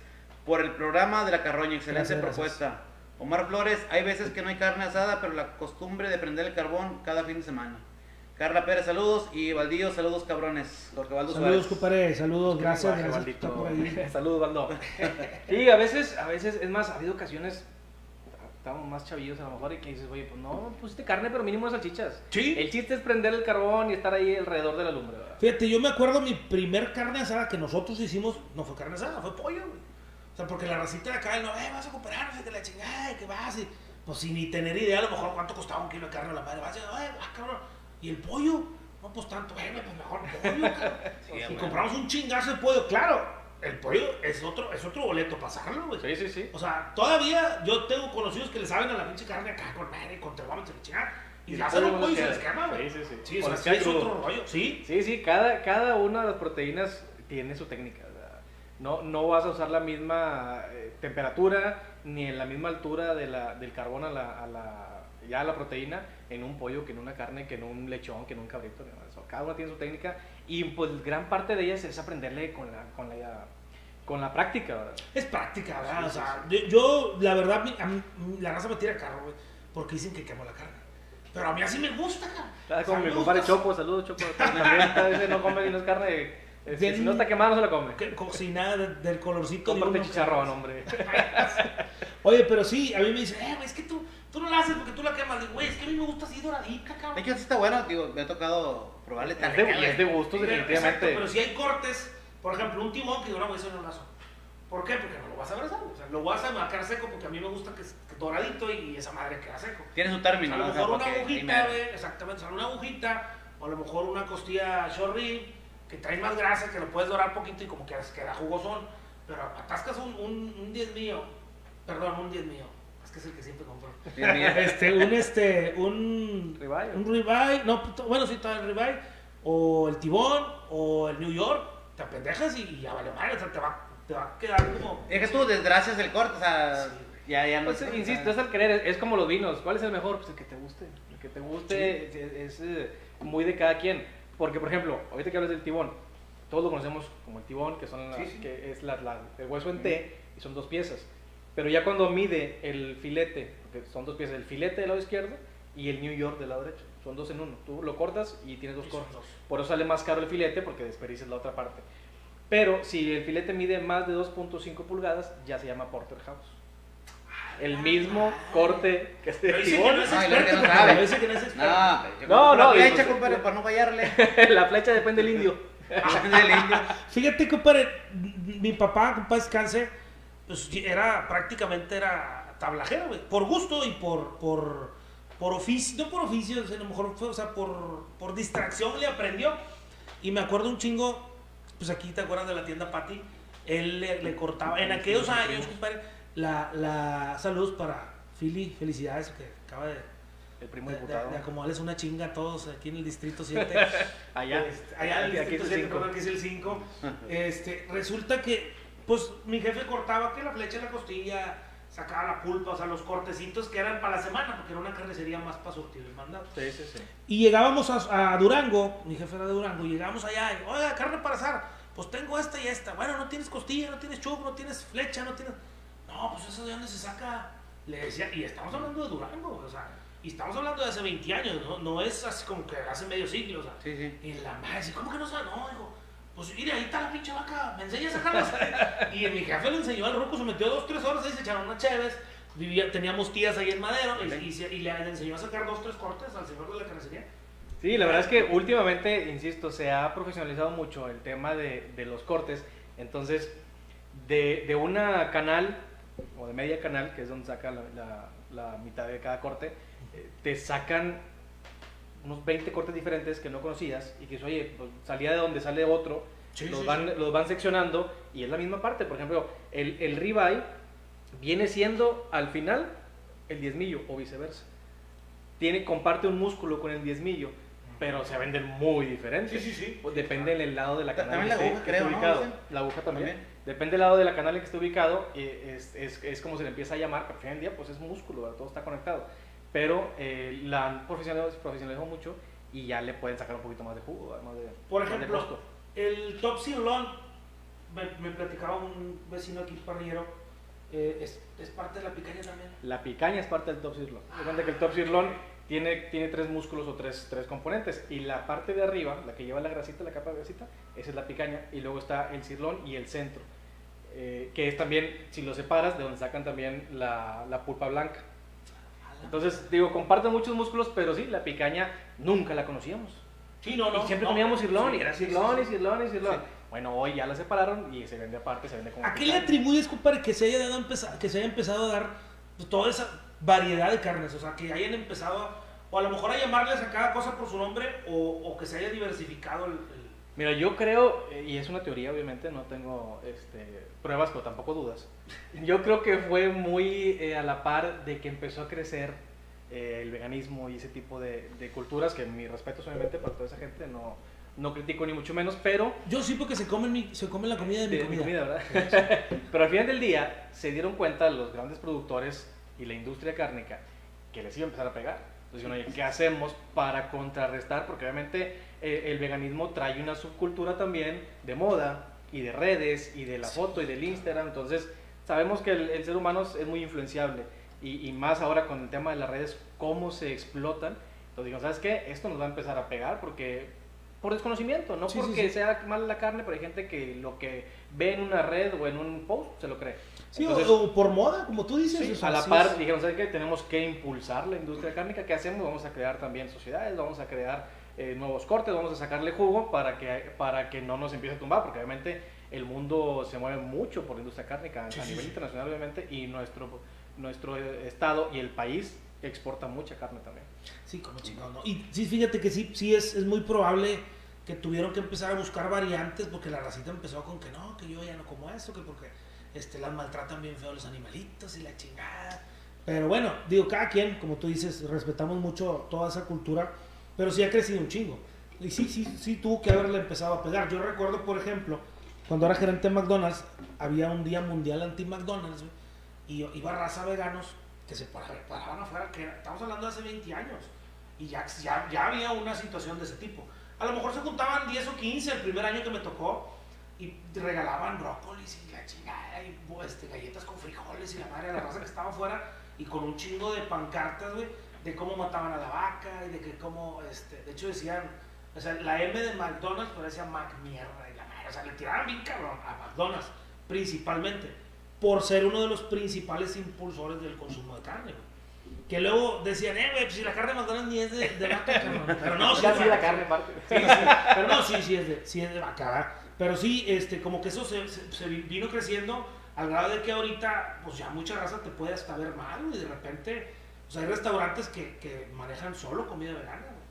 por el programa de la carroña. Excelente Gracias, propuesta. Omar Flores, hay veces que no hay carne asada, pero la costumbre de prender el carbón cada fin de semana. Carla Pérez, saludos. Y Valdío, saludos, cabrones. Jorge Valdo Saludos, Suárez. compadre. Saludos, gracias. Gracias ahí. Saludos, Baldo. Y a veces, a veces, es más, ha habido ocasiones, estamos más chavillos a lo mejor, y que dices, oye, pues no, pusiste carne, pero mínimo unas salchichas. Sí. El chiste es prender el carbón y estar ahí alrededor de la lumbre, ¿verdad? Fíjate, yo me acuerdo mi primer carne asada que nosotros hicimos, no fue carne asada, fue pollo, güey. O sea, porque la racita de acá, no, eh, vas a cooperar, no sé qué la chingada, que vas, y pues sin ni tener idea a lo mejor cuánto costaba un kilo de carne a la madre, vas y, eh, cabrón, y el pollo, no, pues tanto, bueno, pues mejor pollo, cabrón. Sí, y bueno. compramos un chingazo de pollo, claro, el pollo es otro, es otro boleto pasarlo, güey. Sí, sí, sí. O sea, todavía yo tengo conocidos que le saben a la pinche carne acá con madre, con termómetro y chingada. Y el ya se lo pollo y se les quema, güey. Sí, sí, sí. Sí, o sea, sí es crudo. otro rollo. Sí. Sí, sí, cada, cada una de las proteínas tiene su técnica. sea, No, no vas a usar la misma eh, temperatura ni en la misma altura de la, del carbón a la, a la- ya a la proteína en un pollo que en una carne, que en un lechón, que en un cabrito. eso. Cada una tiene su técnica y pues gran parte de ellas es aprenderle con la, con la, con la práctica. ¿verdad? Es práctica, ¿verdad? Sí, o sí, sea, yo- la verdad, a mí- la raza me tira carro, güey, porque dicen que quemo la carne. Pero a mí así me gusta, O sea, como mi compadre Chopo, saludos Chopo. También no come no es carne. este, Bien- si no está quemada, no se la come. que- cocinada de- del colorcito de Comparte uno. chicharrón, hombre. Oye, pero sí, a mí me dicen, eh, güey, es que tú, tú no la haces porque tú la quemas. Digo, Güey, es que a mí me gusta así doradita, cabrón. De hecho, sí está bueno, digo, me ha tocado probarle Es de, es de gustos, Pero- definitivamente. Exacto, pero si hay cortes, por ejemplo, un timón que dura muy en un lazo. ¿Por qué? Porque no lo vas a abrazar. O sea, lo vas a marcar seco porque a mí me gusta que es doradito y esa madre queda seco. Tiene su O sea, término, a lo ¿no? O sea, mejor una agujita, güey, exactamente, o sea, una agujita, o a lo mejor una costilla short rib, que trae más grasa, que lo puedes dorar poquito y como que queda jugosón, pero atascas un, un, un 10 mío, perdón, un 10 mío, es que es el que siempre compro. Este, un, este, un, Ribeye. un ribeye, no, bueno, sí, está el ribeye, o el tibón, o el New York, te apendejas y, y ya vale madre, o sea, te va, te va a quedar como... Es que tú desgracias el corte, o sea, Sí. ya, ya no Pues, sé, insisto, es el querer, es, es como los vinos. ¿Cuál es el mejor? Pues el que te guste. El que te guste es, es, eh, muy de cada quien. Porque, por ejemplo, ahorita que hablas del tibón, todos lo conocemos como el tibón, que, son las- Sí, sí. que es la- la- el hueso en T y son dos piezas. Pero ya cuando mide el filete, son dos piezas, el filete del lado izquierdo y el New York del lado derecho, son dos en uno. Tú lo cortas y tienes dos cortes. dos. Por eso sale más caro el filete porque desperdicias la otra parte. Pero si el filete mide más de 2.5 pulgadas, ya se llama porterhouse. El mismo corte que este que tibón. no No, no compadre, sabe. dice que no es experto. No, yo No, compro no, la flecha, compadre, para no fallarle. la flecha depende del indio. Del indio. Fíjate, compadre, mi papá, compadre, descanse, pues era prácticamente era tablajero, güey. Por gusto y por, por, por oficio, no por oficio, o sea, a lo mejor fue, o sea, por, por distracción le aprendió. Y me acuerdo un chingo, pues aquí te acuerdas de la tienda Patty, él le, le cortaba, en aquellos años, compadre, la, la saludos para Philly, felicidades, que acaba de, El primo de, de, diputado. de acomodarles una chinga a todos aquí en el distrito 7. Allá. Este, allá en el aquí distrito el 7, cinco. perdón, que es el 5. Este, resulta que, pues, mi jefe cortaba que la flecha en la costilla, sacaba la pulpa, o sea, los cortecitos que eran para la semana, porque era una carnicería más para surtir el mandado. Sí, sí, sí. Y llegábamos a, a Durango, mi jefe era de Durango, y llegábamos allá, y, oiga, carne para asar, pues tengo esta y esta. Bueno, no tienes costilla, no tienes chup, no tienes flecha, no tienes... No, pues eso de dónde se saca. Le decía, y estamos hablando de Durango, o sea, y estamos hablando de hace 20 años, no, no es así como que hace medio siglo, o sea. Sí, sí. Y la madre ¿cómo que no sabe? No, digo, pues mire, ahí está la pinche vaca, me enseña a sacarla. y mi jefe le enseñó al ruco, se metió dos, tres horas ahí, se echaron unas cheves. Vivía, teníamos tías ahí en Madero y, y se- y le, le enseñó a sacar dos, tres cortes al señor de la carnicería. Sí, la verdad es que últimamente, insisto, se ha profesionalizado mucho el tema de, de los cortes. Entonces, de, de una canal o de media canal, que es donde saca la, la- la mitad de cada corte, eh, te sacan unos 20 cortes diferentes que no conocías y que dices, oye, pues salía de donde sale otro, Sí, los, sí, van, sí. los van seccionando y es la misma parte. Por ejemplo, el, el ribeye viene siendo al final el diezmillo o viceversa. Tiene, comparte un músculo con el diezmillo, pero se venden muy diferentes. Sí, sí, sí. Depende del lado de la canal también que la aguja, que creo, ¿no? ubicado. Dicen. La aguja también. También. Depende del lado de la canal en que esté ubicado, eh, es, es, es como se le empieza a llamar, pero al final del día pues es músculo, ¿verdad? todo está conectado. Pero eh, la han profesionalizado, mucho y ya le pueden sacar un poquito más de jugo, además de, Por de ejemplo, gusto. el top sirloin, me, me platicaba un vecino aquí, parrillero, eh, es, es parte de la picaña también. La picaña es parte del top sirloin. Se cuenta que el top sirloin tiene, tiene tres músculos o tres, tres componentes. Y la parte de arriba, la que lleva la grasita, la capa de grasita, esa es la picaña. Y luego está el sirloin y el centro. eh, que es también, si lo separas, de donde sacan también la, la pulpa blanca. Entonces, digo, comparten muchos músculos, pero sí, la picaña nunca la conocíamos. Sí, no, no. y siempre no. comíamos Sí, y era sí, sí, sí. y sirloin, y sirloin. Sí. Bueno, hoy ya la separaron y se vende aparte, se vende como ¿A qué le atribuyes, compadre, que se haya, dado que se haya empezado a dar toda esa variedad de carnes? O sea, que hayan empezado, o a lo mejor a llamarles a cada cosa por su nombre, o, o que se haya diversificado el... el- Mira, yo creo, eh, y es una teoría obviamente, no tengo este, pruebas, pero tampoco dudas. Yo creo que fue muy eh, a la par de que empezó a crecer eh, el veganismo y ese tipo de, de culturas, que mi respeto obviamente para toda esa gente, no, no critico ni mucho menos, pero Yo sí porque se comen, mi- se comen la comida de mi de comida. ¿verdad? Pero al final del día se dieron cuenta los grandes productores y la industria cárnica que les iba a empezar a pegar. Entonces, ¿qué hacemos para contrarrestar? Porque obviamente eh, el veganismo trae una subcultura también de moda y de redes y de la foto y del Instagram. Entonces, sabemos que el, el ser humano es muy influenciable y, y más ahora con el tema de las redes, cómo se explotan. Entonces, digo, ¿sabes qué? Esto nos va a empezar a pegar porque por desconocimiento, no Sí, sí, porque sí. sea mala la carne, pero hay gente que lo que ve en una red o en un post se lo cree. Sí, o- Entonces, o, por moda, como tú dices. sí, o sea, a la sí par es- dijeron, ¿sabes qué? Tenemos que impulsar la industria cárnica. ¿Qué hacemos? Vamos a crear también sociedades, vamos a crear eh, nuevos cortes, vamos a sacarle jugo para que, para que no nos empiece a tumbar, porque obviamente el mundo se mueve mucho por la industria cárnica Sí, a sí, nivel sí. internacional, obviamente, y nuestro, nuestro eh, estado y el país exporta mucha carne también. Sí, como chingado, ¿no? Y sí, fíjate que sí, sí es, es muy probable que tuvieron que empezar a buscar variantes porque la racita empezó con que no, que yo ya no como eso, que porque este, las maltratan bien feo los animalitos y la chingada. Pero bueno, digo, cada quien, como tú dices, respetamos mucho toda esa cultura, pero sí ha crecido un chingo. Y sí, sí, sí tuvo que haberle empezado a pegar. Yo recuerdo, por ejemplo, cuando era gerente de McDonald's, había un día mundial anti-McDonald's, y iba raza veganos que se para- paraban afuera, que estamos hablando de hace 20 años, y ya, ya, ya había una situación de ese tipo. A lo mejor se juntaban 10 o 15 el primer año que me tocó, y regalaban brócolis y la chingada, y este, galletas con frijoles y la madre de la raza que estaba afuera, y con un chingo de pancartas, güey, de cómo mataban a la vaca, y de que cómo, este, de hecho decían, o sea, la M de McDonald's parecía Mac mierda, y la madre, o sea, le tiraban bien cabrón a McDonald's, principalmente, por ser uno de los principales impulsores del consumo de carne, güey. Que luego decían, eh, güey, pues si la carne de McDonald's ni es de, de vaca, cabrón. Pero no, sí, Ya es sí, de la vaca. carne parte. Sí, sí, pero no, sí, sí es de, sí es de vaca, ¿verdad? Pero sí, este, como que eso se, se- se vino creciendo al grado de que ahorita, pues ya mucha raza te puede hasta ver mal, y de repente, pues hay restaurantes que, que manejan solo comida vegana, güey.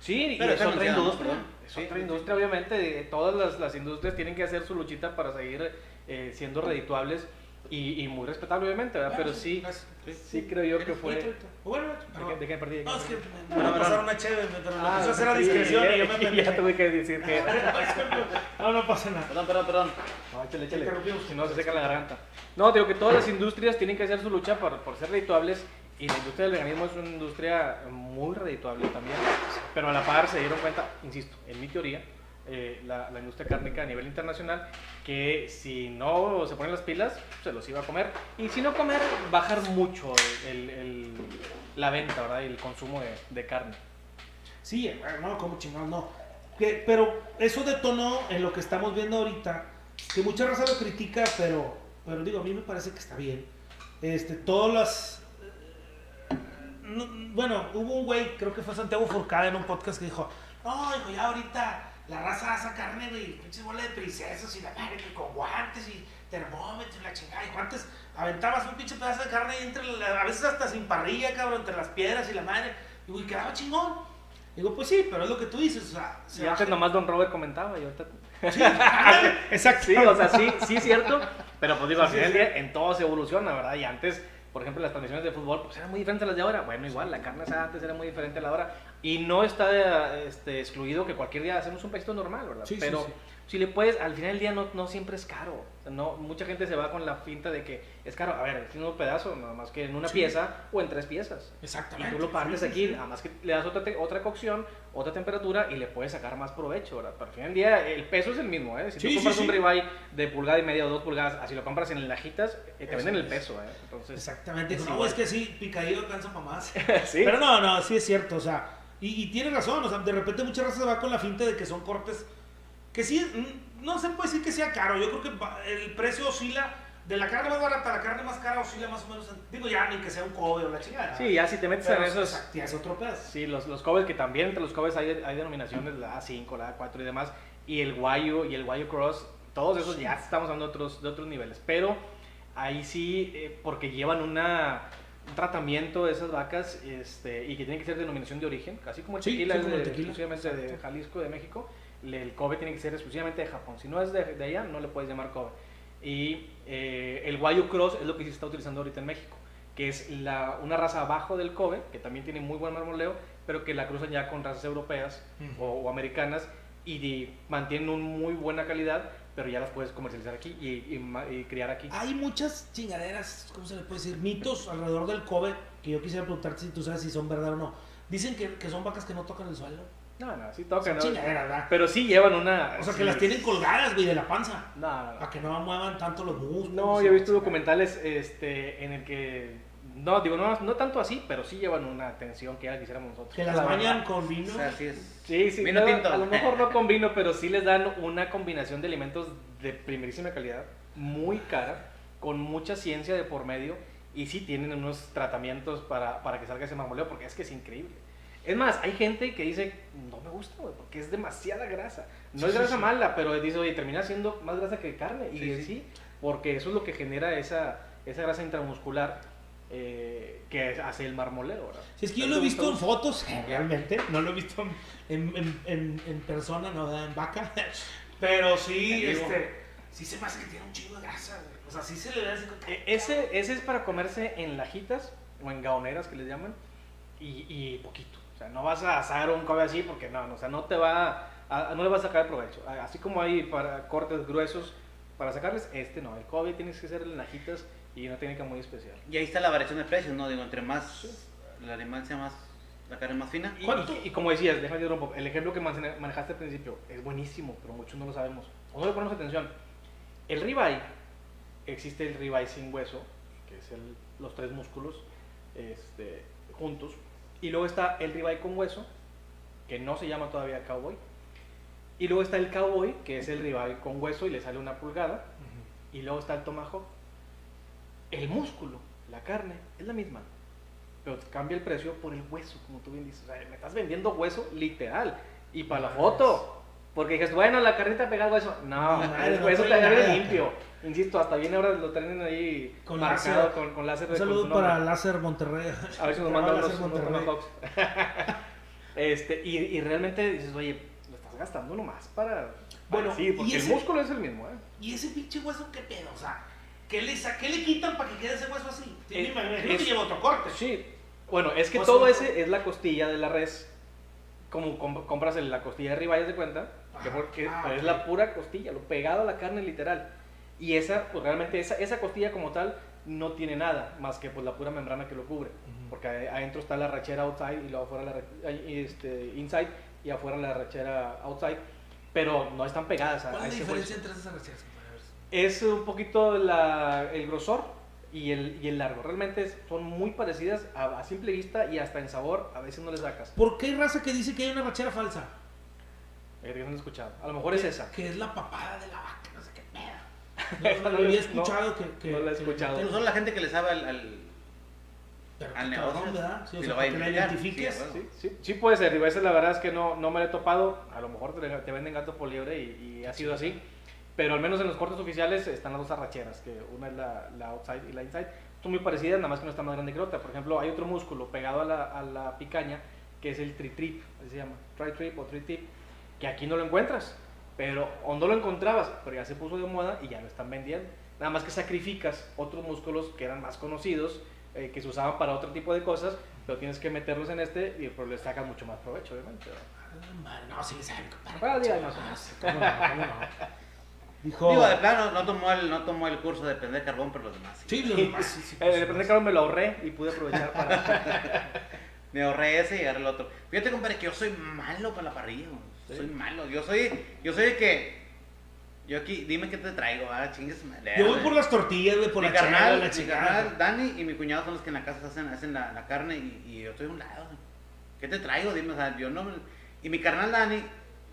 Sí, Pero y es otra industria. ¿no? Es Sí, otra sí, industria, obviamente. Todas las, las industrias tienen que hacer su luchita para seguir eh, siendo redituables y, y muy respetable, obviamente, ¿verdad? Pero sí, Gracias. sí creo yo que fue. Bueno, perdón. Dejen, partir. No, es que me, Bueno, va a pasar bueno. una chévere, pero lo Ah, empezó a hacer a sí, discreción y yo me ya pendejé. tuve que decir que. No, no pasa nada. Perdón, perdón, perdón. No, échale, échale. Si no, se seca la garganta. No, digo que todas las industrias tienen que hacer su lucha por, por ser redituables y la industria del veganismo es una industria muy redituable también. Pero a la par se dieron cuenta, insisto, en mi teoría, eh, la, la industria cárnica a nivel internacional, que si no se ponen las pilas, se los iba a comer. Y si no comer, bajar mucho el, el- la venta, ¿verdad? Y el consumo de, de carne. Sí, eh, no, como chingados, no. Que- pero eso detonó en lo que estamos viendo ahorita, que mucha raza lo critica, pero, pero digo, a mí me parece que está bien. Este, todas las... no, bueno, hubo un güey, creo que fue Santiago Furcada en un podcast que dijo, no, dijo, ya ahorita la raza hace carne, güey, pinches bola de princesas y la madre que con guantes y termómetro y la chingada. Y antes aventabas un pinche pedazo de carne entre la- a veces hasta sin parrilla, cabrón, entre las piedras y la madre. Y güey, quedaba chingón. Digo, pues sí, pero es lo que tú dices, o sea, se Y antes nomás Don Robert comentaba y ahorita Sí, exacto. Sí, o sea, sí, sí es cierto, pero pues digo, al final del día en todo se evoluciona, ¿verdad? Y antes, por ejemplo, las transmisiones de fútbol, pues eran muy diferentes a las de ahora. Bueno, igual, la carne asada antes era muy diferente a la hora. Y no está este, excluido que cualquier día hacemos un pesito normal, ¿verdad? Sí, sí, pero sí. Si le puedes, al final del día no, no siempre es caro. No, mucha gente se va con la finta de que es caro. A ver, es un pedazo, nada más que en una Sí. pieza o en tres piezas. Y Exactamente. tú lo partes Sí, aquí, sí. nada más que le das otra, te- otra cocción, otra temperatura y le puedes sacar más provecho, ¿verdad? Pero al final del día el peso es el mismo, ¿eh? Si tú compras un ribeye de pulgada y media o dos pulgadas, así lo compras en lajitas, eh, te venden el es. peso, ¿eh? Entonces, Exactamente. es no, igual. es que sí, picadillo alcanza para más. sí. Pero no, no, sí es cierto, o sea, y, y tiene razón, o sea, de repente muchas razas se va con la finta de que son cortes que sí, no se puede decir que sea caro, yo creo que el precio oscila, de la carne más barata a la carne más cara oscila más o menos, en- digo ya, ni que sea un Kobe o la chingada. Sí, ya si te metes en esos... es otro pedazo. Sí, los, los covers que también, entre los covers hay, hay denominaciones, la A5, la A4 y demás, y el Guayo y el Guayo Cross, todos esos ya estamos hablando de otros, de otros niveles, pero ahí sí, eh, porque llevan una, un tratamiento de esas vacas este, y que tiene que ser denominación de origen, casi como el Sí, tequila sí, como el de- tequila, de exacto. Jalisco, de México, el Kobe tiene que ser exclusivamente de Japón, si no es de, de allá no le puedes llamar Kobe. Y eh, el Guayo Cross es lo que se está utilizando ahorita en México. que es la, una raza abajo del Kobe, que también tiene muy buen marmoleo, pero que la cruzan ya con razas europeas o, o americanas y de- mantienen una muy buena calidad, pero ya las puedes comercializar aquí y, y criar aquí. Hay muchas chingaderas, ¿cómo se le puede decir? Mitos alrededor del Kobe que yo quisiera preguntarte si tú sabes si son verdad o no. Dicen que, que son vacas que no tocan el suelo. No, no, sí tocan, Son ¿no? ¿verdad? Pero sí llevan una... O sea, que sí, las tienen colgadas, güey, de la panza. No, no, no. Para que no muevan tanto los músculos. No, yo he visto documentales este, en el que... No, digo, no, no tanto así, pero sí llevan una tensión que ya quisiéramos nosotros. Que las La bañan verdad. con vino. O sea, así es. Sí, sí, Vino no, tinto. a lo mejor no con vino, pero sí les dan una combinación de alimentos de primerísima calidad, muy cara, con mucha ciencia de por medio, y sí tienen unos tratamientos para, para que salga ese marmoleo, porque es que es increíble. Es más, hay gente que dice, no me gusta, güey, porque es demasiada grasa. No Sí, es grasa sí. mala, pero dice, oye, termina siendo más grasa que carne. Y Sí, sí, porque eso es lo que genera esa, esa grasa intramuscular eh, que hace el marmoleo, ¿verdad? Si es que yo ¿A ti lo he visto en fotos, realmente. No lo he visto en, en, en, en persona, no en vaca. Pero sí, este. Sí se me hace que tiene un chingo de grasa, güey. O sea, sí se le ve así. E- Ese, ese es para comerse en lajitas o en gaoneras que les llaman y, y poquito. Sea, no vas a asar un Kobe así porque no, no, o sea, no te va a- no le vas a sacar provecho. Así como hay para cortes gruesos para sacarles, este no. El Kobe tienes que hacer en lajitas y una técnica muy especial. Y ahí está la variación de precios, ¿no? Digo, entre más el animal sea más, la carne más fina. Y, y- y como decías, déjame poco, el ejemplo que mane- manejaste al principio es buenísimo, pero muchos no lo sabemos. O no le ponemos atención. El ribeye, existe el ribeye sin hueso, que es el- los tres músculos este, juntos. Y luego está el ribeye con hueso, que no se llama todavía cowboy. Y luego está el cowboy, que es el ribeye con hueso y le sale una pulgada. Y luego está el tomahawk. El músculo, la carne, es la misma. Pero te cambia el precio por el hueso, como tú bien dices. O sea, me estás vendiendo hueso literal. Y para la foto. Porque dices, bueno, la carnita pegada al hueso. No, el no hueso te agarre nada. limpio. Insisto, hasta viene ahora lo tienen ahí Con marcado láser. con, con láser. Un saludo para Láser Monterrey. A ver si nos Láser unos, unos Monterrey. tomahawks. este, y, y realmente dices, oye, lo estás gastando nomás para. Bueno, para- sí, porque el músculo es el mismo, ¿eh? ¿Y ese pinche hueso qué pedo? O sea, ¿qué le, qué le quitan para que quede ese hueso así? Tiene, Es- me imagino que es- lleva otro corte. Sí, bueno, es que todo ese es la costilla de la res. Como com- compras la costilla de ribeyes de cuenta, que Ah, porque ah, es la pura costilla, lo pegado a la carne literal. Y esa, pues realmente esa, esa costilla como tal no tiene nada más que pues la pura membrana que lo cubre. Ujú. Porque ahí- adentro está la rachera outside y luego afuera la este, inside y afuera la rachera outside. Pero no están pegadas a, ¿Cuál es la diferencia hueso. entre esas si- Es un poquito la- el grosor y el, y el largo. Realmente son muy parecidas a, a simple vista y hasta en sabor a veces no le sacas. ¿Por qué hay raza que dice que hay una rachera falsa? Que no han escuchado. A lo mejor es esa. Que es la papada de la vaca, no No, había no, escuchado que, que- no la he que- escuchado. Pero son la gente que le sabe al, al- al negocio. ¿verdad? Sí, o sea, lo va a para que la identificar, identifiques. sí. Sí, sí, puede ser. Digo, esa la verdad es que no, no me la he topado. A lo mejor te, te venden gato por liebre y, y ha sido así. Pero al menos en los cortes oficiales están las dos arracheras, que una es la, la outside y la inside. Son muy parecidas, nada más que no está más grande que la otra. Por ejemplo, hay otro músculo pegado a la, a la picaña, que es el tri-trip, así se llama, tri-trip o tri-tip, que aquí no lo encuentras. Pero, o no lo encontrabas, pero ya se puso de moda y ya lo están vendiendo. Nada más que sacrificas otros músculos que eran más conocidos, eh, que se usaban para otro tipo de cosas, pero tienes que meterlos en este y pues le sacas mucho más provecho, obviamente. No, sí sabe, compadre. Bueno, más o menos. sí, cómo no, cómo no. Dijo. Digo, de plano, no tomó, el, no tomó el curso de prender carbón, pero los demás. Sí, los demás, sí, sí. Eh, de prender carbón me lo ahorré y pude aprovechar para... Me ahorré ese y agarré el otro. Fíjate, compadre, que yo soy malo para la parrilla. güey. ¿Sí? Soy malo. Yo soy, yo soy el que. Yo aquí, dime qué te traigo, ah, chingues. madre. Yo voy por las tortillas, güey, por mi la carnal, la mi carnal, Dani y mi cuñado son los que en la casa hacen, hacen la, la carne y, y yo estoy a un lado. ¿Qué te traigo? Dime, o sea, yo no. Y mi carnal Dani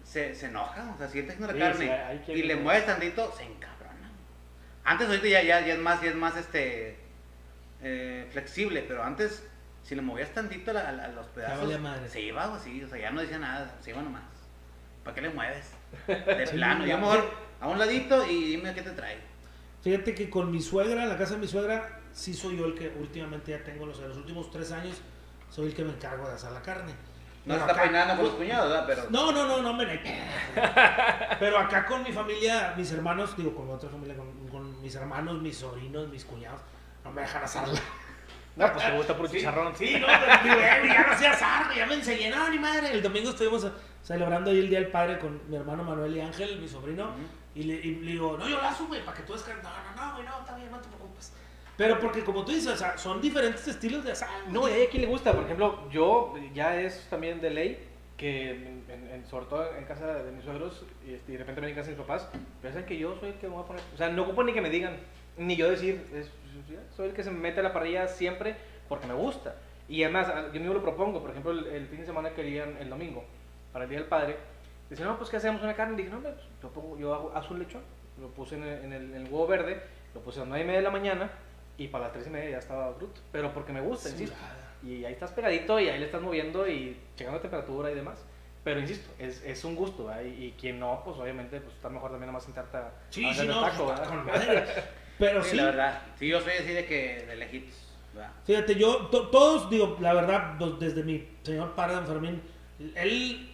se, se enoja, o sea, si él está haciendo la Sí, carne y le mueves tantito, se encabrona. Antes, ahorita ya, ya, ya es más, ya es más este eh, flexible, pero antes, si le movías tantito a, los pedazos, madre. se iba, güey, sí, o sea, ya no decía nada, se iba nomás. ¿Para qué le mueves? De Sí, plano, yo mejor a un ladito y dime qué te traigo. Fíjate que con mi suegra, en la casa de mi suegra, sí soy yo el que últimamente ya tengo, los, en los últimos tres años, soy el que me encargo de asar la carne. No Pero se está acá- peinando con los cuñados, ¿verdad? Pero No, no, no, no, me Pero acá con mi familia, mis hermanos, digo, con otra familia, con, con mis hermanos, mis sobrinos, mis cuñados, no me dejan asarla. No, pues te gusta puro chicharrón. Sí, no, pero digo, eh, ya no hacía asar, ya me enseñé, no, ni madre. El domingo estuvimos eh, celebrando ahí el Día del Padre con mi hermano Manuel y Ángel, mi sobrino, y, le, y le digo, no, yo la güey, para que tú descanses. No, no, no, güey, no, está bien, no te preocupes. Pero porque, como tú dices, o sea, son diferentes estilos de asar. No, y a quien le gusta. Por ejemplo, yo ya es también de ley que, en- en- sobre todo en casa de mis suegros, y, este, y de repente ven en casa de mis papás, piensan que yo soy el que me voy a poner. O sea, no ocupo ni que me digan, ni yo decir, es- soy el que se me mete a la parrilla siempre porque me gusta. Y además, yo mismo lo propongo. Por ejemplo, el, el fin de semana querían el domingo, para el día del padre. Dicen, no, pues que hacemos una carne. dije, no, pues, yo, pongo, yo hago, hago un lechón. Lo puse en el, en el- en el huevo verde, lo puse a las 9 y media de la mañana. Y para las 3 y media ya estaba bruto. Pero porque me gusta, insisto. Y ahí estás pegadito y ahí le estás moviendo y checando temperatura y demás. Pero insisto, es, es un gusto, ¿verdad? Y, y quien no, pues obviamente pues, está mejor también nomás sentarte a, Sí, a sí, el no, taco, ¿verdad? con madre. Pero Sí, sí, la verdad. Sí, yo soy así de que de lejitos. ¿verdad? Fíjate, yo, to- todos, digo, la verdad, pues, desde mi señor padre, don Fermín, él,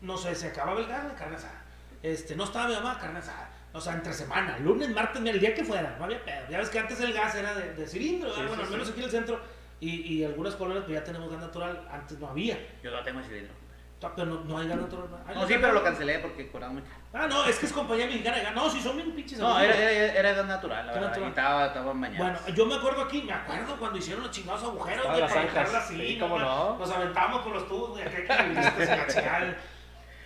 no sé, se acababa el gas de carne asada. Este, no estaba mi mamá, carne asada. O sea, entre semana, lunes, martes, mira, el día que fuera, no había pedo. Ya ves que antes el gas era de, de cilindro, Sí, sí, bueno, al menos sí. aquí en el centro. Y, y algunas colonias pues ya tenemos gas natural, antes no había. Yo no tengo ese cilindro. Pero no, no hay gas natural. ¿Hay No, gas sí, pero lo cancelé porque cobraba muy caro. Ah, no, es que es compañía mexicana de gas. No, si son bien pinches. No, era, era, era gas natural, la verdad. natural. Y estaba, estaba mañana. Bueno, yo me acuerdo aquí, me acuerdo cuando hicieron los chingados agujeros de las para dejarla así, Sí, cómo no. Nos aventábamos con los tubos de aquel que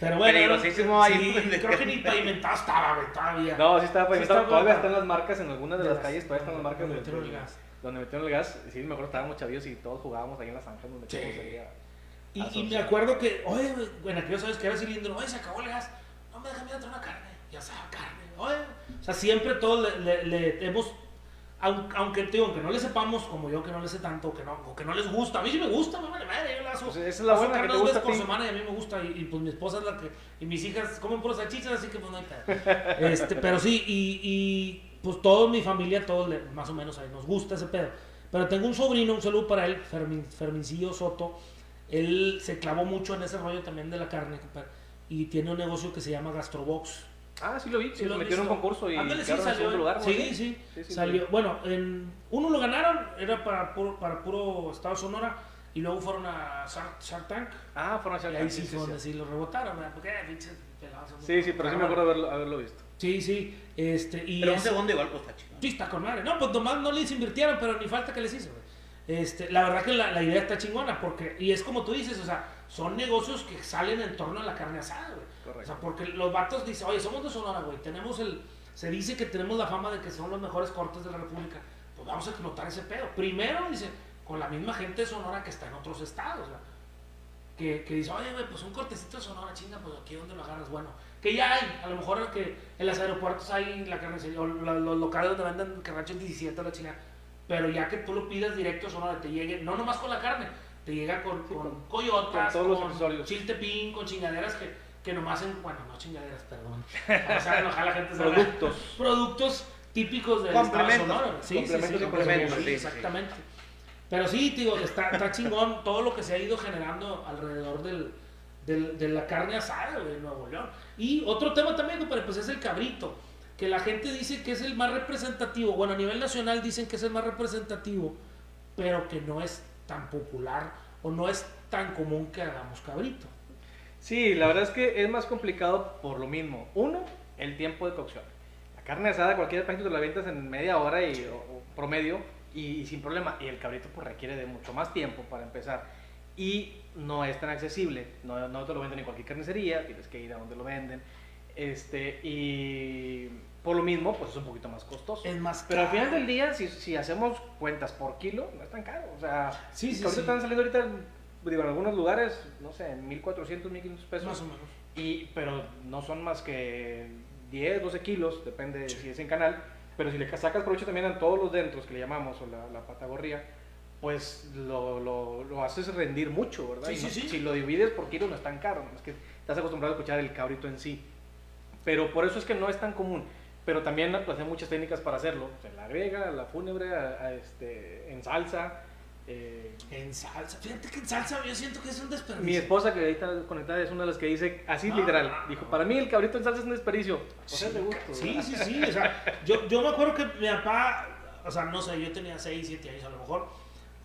Pero bueno, Peligrosísimo ahí, sí, creo que ni pavimentado estaba, güey, todavía. No, sí estaba pavimentado. estaba todavía están las marcas en algunas de De las las- calles, todavía están las marcas donde de- metieron el gas. Donde metieron el gas. Sí, me acuerdo estábamos chavillos y todos jugábamos ahí en las zanjas donde Sí. ahí Y, y me acuerdo que, oye, güey, bueno, aquellos sabes que era cilindro, oye, se acabó el gas, no me dejan ir a una carne, ya sabe, carne, oye. O sea, siempre todos le, le- le hemos, aunque, aunque, te digo, aunque no le sepamos, como yo que no le sé tanto, que no, o que no les gusta, a mí sí me gusta, me vale madre, yo la hago. Pues esa es la buena, que carne te dos gusta veces por semana y a mí me gusta, y, y, pues mi esposa es la que, y mis hijas comen puras salchichas, así que pues no hay pedo. Este, pero sí, y, y pues toda mi familia, todos le- más o menos ahí nos gusta ese pedo. Pero tengo un sobrino, un saludo para él, Fermin, Fermincillo Soto. Él se clavó mucho en ese rollo también de la carne, compadre, y tiene un negocio que se llama Gastrobox. Ah, sí lo vi. Sí, ¿Sí lo metieron en un concurso y Ándale, sí, en salió. segundo lugar. ¿no? sí, sí, Sí, sí, salió. Bueno, en, uno lo ganaron, era para puro, para puro Estado Sonora, y luego fueron a Shark, Shark Tank. Ah, fueron a Y ahí sí fue donde sí lo rebotaron, ¿verdad? Porque, eh, pinches pelados. son Sí, sí, pero sí me acuerdo haberlo, haberlo visto. Sí, sí. Este, y Pero un es- segundo igual pues está chido. Sí, está con madre. No, pues nomás no les invirtieron, pero ni falta que les hizo, güey. Este, la verdad que la, la idea está chingona, porque, y es como tú dices, o sea, son negocios que salen en torno a la carne asada, güey. O Correcto. sea, porque los vatos dicen, oye, somos de Sonora, güey, tenemos el, se dice que tenemos la fama de que son los mejores cortes de la República, pues vamos a explotar ese pedo. Primero, dice, con la misma gente de Sonora que está en otros estados. Que, que dice, oye, güey, pues un cortecito de Sonora, chinga, pues aquí donde lo agarras, bueno, que ya hay, a lo mejor que en los aeropuertos hay la carnicería, o los locales donde venden carracho en 17 la chingada, pero ya que tú lo pidas directo a Sonora, te llegue, no nomás con la carne, te llega con, Sí, con con- coyotas, con todos los con accesorios. chiltepín, con chingaderas que, que nomás en, bueno, no chingaderas, perdón, o sea, enojar a la gente. Productos. productos típicos del estado de Sonora. Sí, sí, sí, Complementos sí, sí, sí. exactamente. Pero sí, digo, está, está chingón todo lo que se ha ido generando alrededor del, del- de la carne asada en Nuevo León. Y otro tema también, compadre, pues es el cabrito. Que la gente dice que es el más representativo. Bueno, a nivel nacional dicen que es el más representativo, pero que no es tan popular o no es tan común que hagamos cabrito. Sí, la verdad es que es más complicado por lo mismo. Uno, el tiempo de cocción. La carne asada, cualquier paquete te la ventas en media hora y, o, o promedio y, y sin problema. Y el cabrito pues requiere de mucho más tiempo para empezar. Y no es tan accesible. No, no te lo venden en cualquier carnicería, tienes que ir a donde lo venden. Este, y por lo mismo, pues es un poquito más costoso. Es más Pero al caro. final del día, si, si hacemos cuentas por kilo, no es tan caro. O sea, Sí, sí, ahorita sí. están saliendo ahorita, digo, en algunos lugares, no sé, en 1400, 1500 pesos. Más o menos. Y, pero no son más que 10, 12 kilos, depende de si es en canal. Pero si le sacas provecho también a todos los dentros que le llamamos, o la, la patagorría, pues lo, lo, lo haces rendir mucho, ¿verdad? Sí, Y sí, no- sí. Si lo divides por kilo no es tan caro, es que estás acostumbrado a escuchar el cabrito en sí. Pero por eso es que no es tan común. Pero también pues, hay muchas técnicas para hacerlo. Se la agrega, la fúnebre, a- a este, en salsa. Eh, En salsa. Fíjate que en salsa yo siento que es un desperdicio. mi esposa, que ahí está conectada, es una de las que dice así Ah. literal. Dijo, para mí el cabrito en salsa es un desperdicio. O sea, Sí, gusto. sí, sí, sí, o sea, yo, yo me acuerdo que mi papá, o sea, no sé, yo tenía 6, 7 años a lo mejor.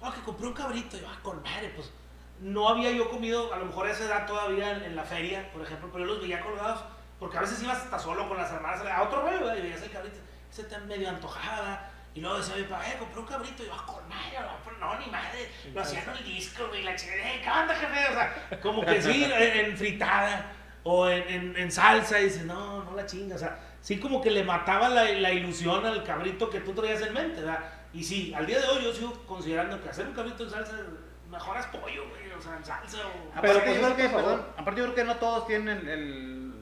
no, que compré un cabrito. Y yo, ah, con madre, pues no había yo comido, a lo mejor a esa edad todavía en, en la feria, por ejemplo, pero yo los veía colgados, porque a veces ibas hasta solo con las hermanas a otro rollo, ¿verdad? y veías el cabrito, ese te medio antojada. Y luego decía mi papá, eh, compré un cabrito. Y yo, ah, con madre, no, pero no, ni madre. Lo hacían en el disco, güey, la chingada, eh, ¿qué onda, jefe? O sea, como que sí, en, en fritada o en, en, en salsa. Y dices, no, no la chinga. O sea, sí como que le mataba la, la ilusión al cabrito que tú traías en mente, ¿verdad? Y sí, al día de hoy yo sigo considerando que hacer un cabrito en salsa mejoras pollo, güey, o sea, en salsa o... Aparte, pues, yo creo que, perdón, aparte yo creo que no todos tienen el, el,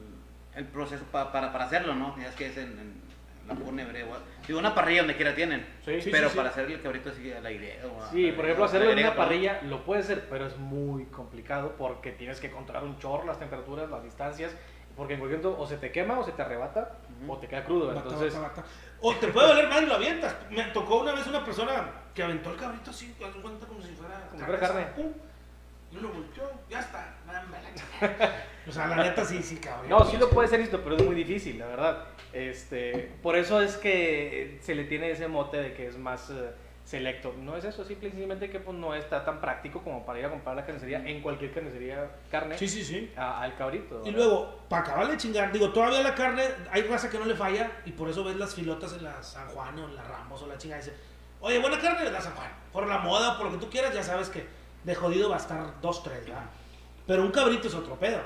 el proceso pa- para, para hacerlo, ¿no? Ya es que es en, en la fúnebre, o- digo, una parrilla donde quiera tienen, Sí, sí, pero sí, para hacer el cabrito así al aire. o a- Sí, por ejemplo, a- hacerlo en a- una a- parrilla lo puedes hacer, pero es muy complicado porque tienes que controlar un chorro las temperaturas, las distancias, porque en cualquier momento o se te quema o se te arrebata o te queda crudo. Bata, Entonces, bata, bata. O te puede valer más y lo avientas. Me tocó una vez una persona que aventó el cabrito así, como si fuera Como si fuera carne. pum, y uno volteó, ya está, dame la chingada. O sea, la neta sí, sí, cabrón. no, sí lo puede ser listo, pero es muy difícil, la verdad. Este, por eso es que se le tiene ese mote de que es más eh, selecto. No es eso, simplemente que pues, no está tan práctico como para ir a comprar la carnicería en cualquier carnicería carne Sí, sí, sí. a- al cabrito. Y luego, para acabar de chingar, digo, todavía la carne, hay raza que no le falla y por eso ves las filotas en la San Juan o en la Ramos o la chingada. y Dice, oye, buena carne, la San Juan. Por la moda, por lo que tú quieras, ya sabes que de jodido va a estar dos, tres, ¿verdad? Pero un cabrito es otro pedo.